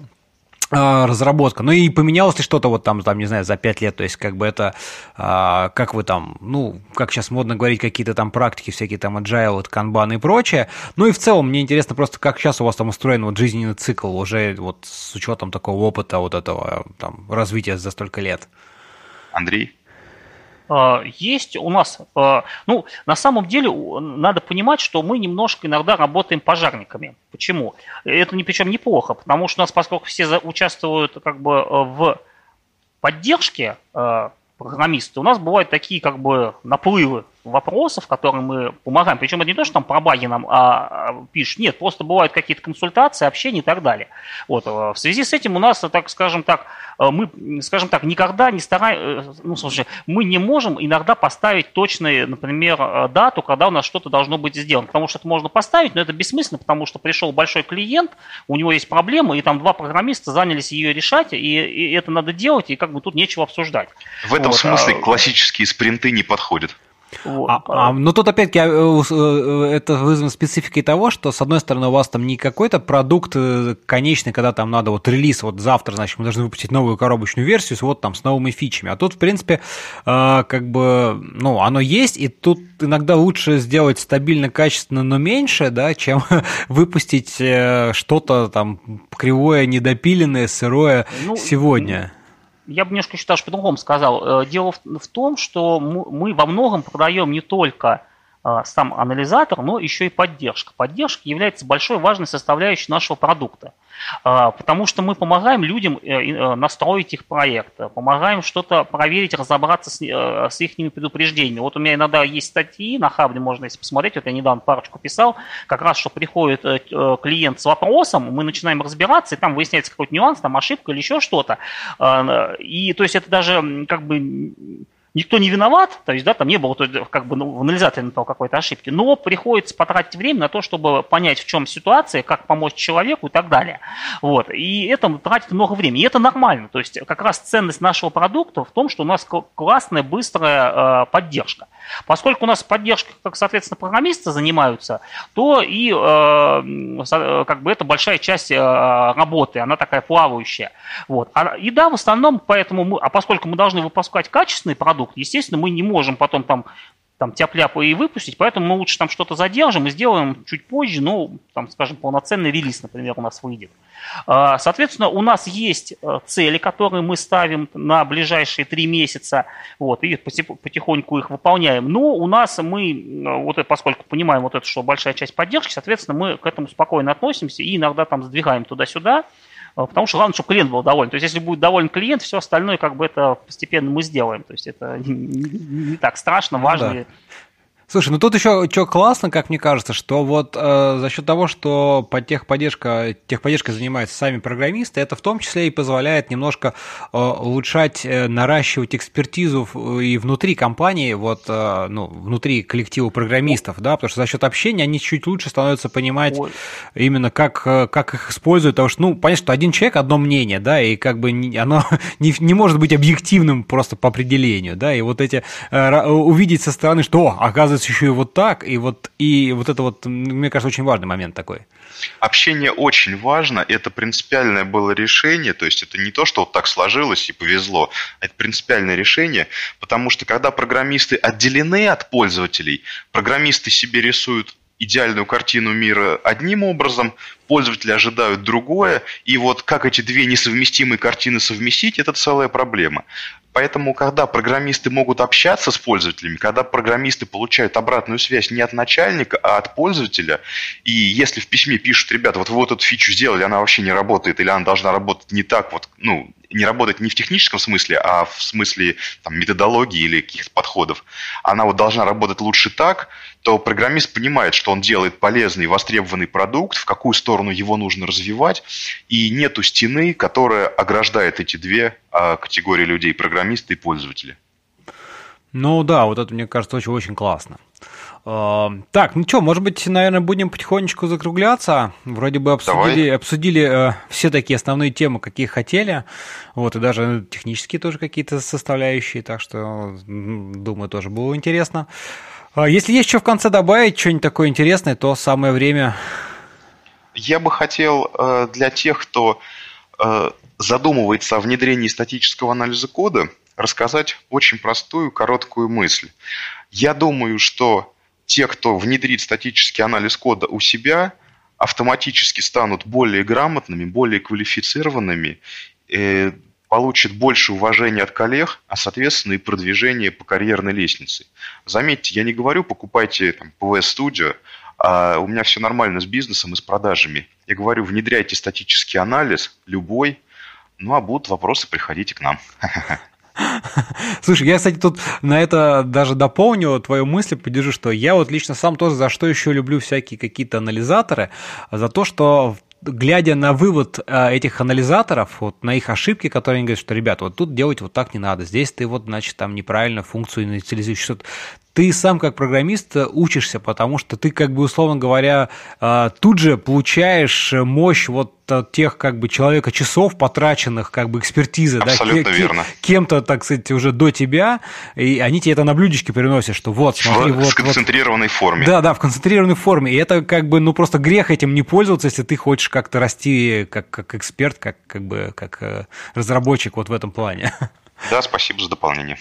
а, разработка. Ну и поменялось ли что-то вот там, там, не знаю, за пять лет, то есть как бы это, а, как вы там, ну, как сейчас модно говорить, какие-то там практики, всякие там agile, вот, kanban и прочее. Ну и в целом мне интересно просто, как сейчас у вас там устроен вот жизненный цикл уже вот с учетом такого опыта вот этого там развития за столько лет. Андрей? А, есть у нас, а, ну, на самом деле надо понимать, что мы немножко иногда работаем пожарниками. Почему? Это ни причем неплохо, потому что у нас, поскольку все участвуют как бы в поддержке а, программисты, у нас бывают такие как бы наплывы вопросов, которые мы помогаем. Причем это не то, что там про баги нам а, пишут, нет, просто бывают какие-то консультации, общения и так далее. Вот. В связи с этим у нас, так скажем так, Э, мы, скажем так, никогда не стараемся, э, ну, слушай, мы не можем иногда поставить точную, например, э, дату, когда у нас что-то должно быть сделано, потому что это можно поставить, но это бессмысленно, потому что пришел большой клиент, у него есть проблема, и там два программиста занялись ее решать, и, и это надо делать, и как бы тут нечего обсуждать. В этом вот. смысле а классические спринты не подходят. Вот. А, а, но тут опять-таки э, э, это вызвано спецификой того, что с одной стороны у вас там не какой-то продукт э, конечный, когда там надо вот релиз, вот завтра, значит, мы должны выпустить новую коробочную версию, вот там с новыми фичами. А тут, в принципе, как бы, ну, оно есть, и тут иногда лучше сделать стабильно, качественно, но меньше, да, чем выпустить что-то там кривое, недопиленное, сырое ну, сегодня. Я бы немножко еще даже по-другому сказал. Э, дело в, том, что мы, во многом продаем не только сам анализатор, но еще и поддержка. Поддержка является большой важной составляющей нашего продукта. А, потому что мы помогаем людям э, э, настроить их проект, помогаем что-то проверить, разобраться с, э, с их предупреждениями. Вот у меня иногда есть статьи на Хабре, можно если посмотреть, вот я недавно парочку писал, как раз, что приходит клиент с вопросом, мы начинаем разбираться, и там выясняется какой-то нюанс, там ошибка или еще что-то. И то есть это даже как бы никто не виноват, то есть, да, там не было как бы ну, в анализаторе например, какой-то ошибки, но приходится потратить время на то, чтобы понять, в чем ситуация, как помочь человеку и так далее. Вот. И это тратит много времени. И это нормально. То есть как раз ценность нашего продукта в том, что у нас классная, быстрая э, поддержка. Поскольку у нас поддержка, как, соответственно, программисты занимаются, то и э, как бы это большая часть э, работы, она такая плавающая. Вот. А, и да, в основном, поэтому мы, а поскольку мы должны выпускать качественный продукт, естественно, мы не можем потом там там тяп-ляпу и выпустить, поэтому мы лучше там что-то задержим и сделаем чуть позже, ну, там, скажем, полноценный релиз, например, у нас выйдет. А, соответственно, у нас есть э, цели, которые мы ставим на ближайшие три месяца, вот, и потихоньку их выполняем. Но у нас мы, вот поскольку понимаем вот это, что большая часть поддержки, соответственно, мы к этому спокойно относимся и иногда там сдвигаем туда-сюда, потому что главное, чтобы клиент был доволен. То есть, если будет доволен клиент, все остальное как бы это постепенно мы сделаем. То есть, это не, не, так страшно, ну важно. Да. Слушай, ну тут еще что классно, как мне кажется, что вот э, за счет того, что под техподдержка, техподдержкой занимаются сами программисты, это в том числе и позволяет немножко э, улучшать, э, наращивать экспертизу и внутри компании, вот, э, ну, внутри коллектива программистов, да, потому что за счет общения они чуть лучше становятся понимать Ой. именно как, э, как их используют, потому что, ну, понятно, что один человек, одно мнение, да, и как бы оно не, не может быть объективным просто по определению, да, и вот эти, э, увидеть со стороны, что, оказывается, делать еще и вот так, и вот, и вот это вот, мне кажется, очень важный момент такой. Общение очень важно, это принципиальное было решение, то есть это не то, что вот так сложилось и повезло, а это принципиальное решение, потому что когда программисты отделены от пользователей, программисты себе рисуют идеальную картину мира одним образом, пользователи ожидают другое, и вот как эти две несовместимые картины совместить, это целая проблема. Поэтому, когда программисты могут общаться с пользователями, когда программисты получают обратную связь не от начальника, а от пользователя, и если в письме пишут, ребята, вот вы вот эту фичу сделали, она вообще не работает, или она должна работать не так, вот, ну, не работать не в техническом смысле, а в смысле там, методологии или каких-то подходов, она вот должна работать лучше так, то программист понимает, что он делает полезный, востребованный продукт, в какую сторону его нужно развивать, и нету стены, которая ограждает эти две а, категории людей, программисты и пользователи. Ну да, вот это, мне кажется, очень-очень классно. Эм, так, ну что, может быть, наверное, будем потихонечку закругляться. Вроде бы обсудили, обсудили э, все такие основные темы, какие хотели. Вот, и даже технические тоже какие-то составляющие. Так что, думаю, тоже было интересно. А если есть что в конце добавить, что-нибудь такое интересное, то самое время. Я бы хотел э, для тех, кто э, задумывается о внедрении статического анализа кода, рассказать очень простую, короткую мысль. Я думаю, что те, кто внедрит статический анализ кода у себя, автоматически станут более грамотными, более квалифицированными, получат больше уважения от коллег, а соответственно и продвижение по карьерной лестнице. Заметьте, я не говорю, покупайте там, Studio, а у меня все нормально с бизнесом и с продажами. Я говорю, внедряйте статический анализ, любой, ну а будут вопросы, приходите к нам. Слушай, я, кстати, тут на это даже дополню твою мысль, поддержу, что я вот лично сам тоже за что еще люблю всякие какие-то анализаторы, за то, что глядя на вывод э, этих анализаторов, вот на их ошибки, которые они говорят, что, ребят, вот тут делать вот так не надо, здесь ты вот, значит, там неправильно функцию инициализируешь, что-то ты сам как программист учишься, потому что ты, как бы, условно говоря, э, тут же получаешь мощь вот тех, как бы, человека часов потраченных, как бы, экспертизы, Абсолютно да, верно. кем-то, так сказать, уже до тебя, и они тебе это на блюдечке приносят, что вот, смотри, в, вот... В концентрированной вот. форме. Да, да, в концентрированной форме, и это, как бы, ну, просто грех этим не пользоваться, если ты хочешь как-то расти как, как эксперт, как, как бы, как э, разработчик вот в этом плане. Да, спасибо за дополнение.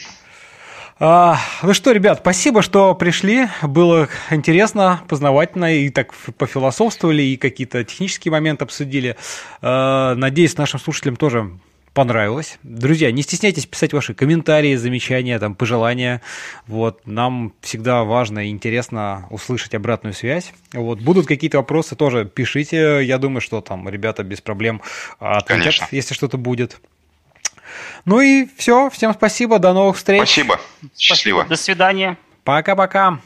Ну что, ребят, спасибо, что пришли. Было интересно, познавательно, и так пофилософствовали, и какие-то технические моменты обсудили. А, надеюсь, нашим слушателям тоже понравилось. Друзья, не стесняйтесь писать ваши комментарии, замечания, там, пожелания. Вот, нам всегда важно и интересно услышать обратную связь. Вот, будут какие-то вопросы, тоже пишите. Я думаю, что там ребята без проблем ответят, Конечно. если что-то будет. Ну и все, всем спасибо, до новых встреч. Спасибо, счастливо. До свидания. Пока-пока.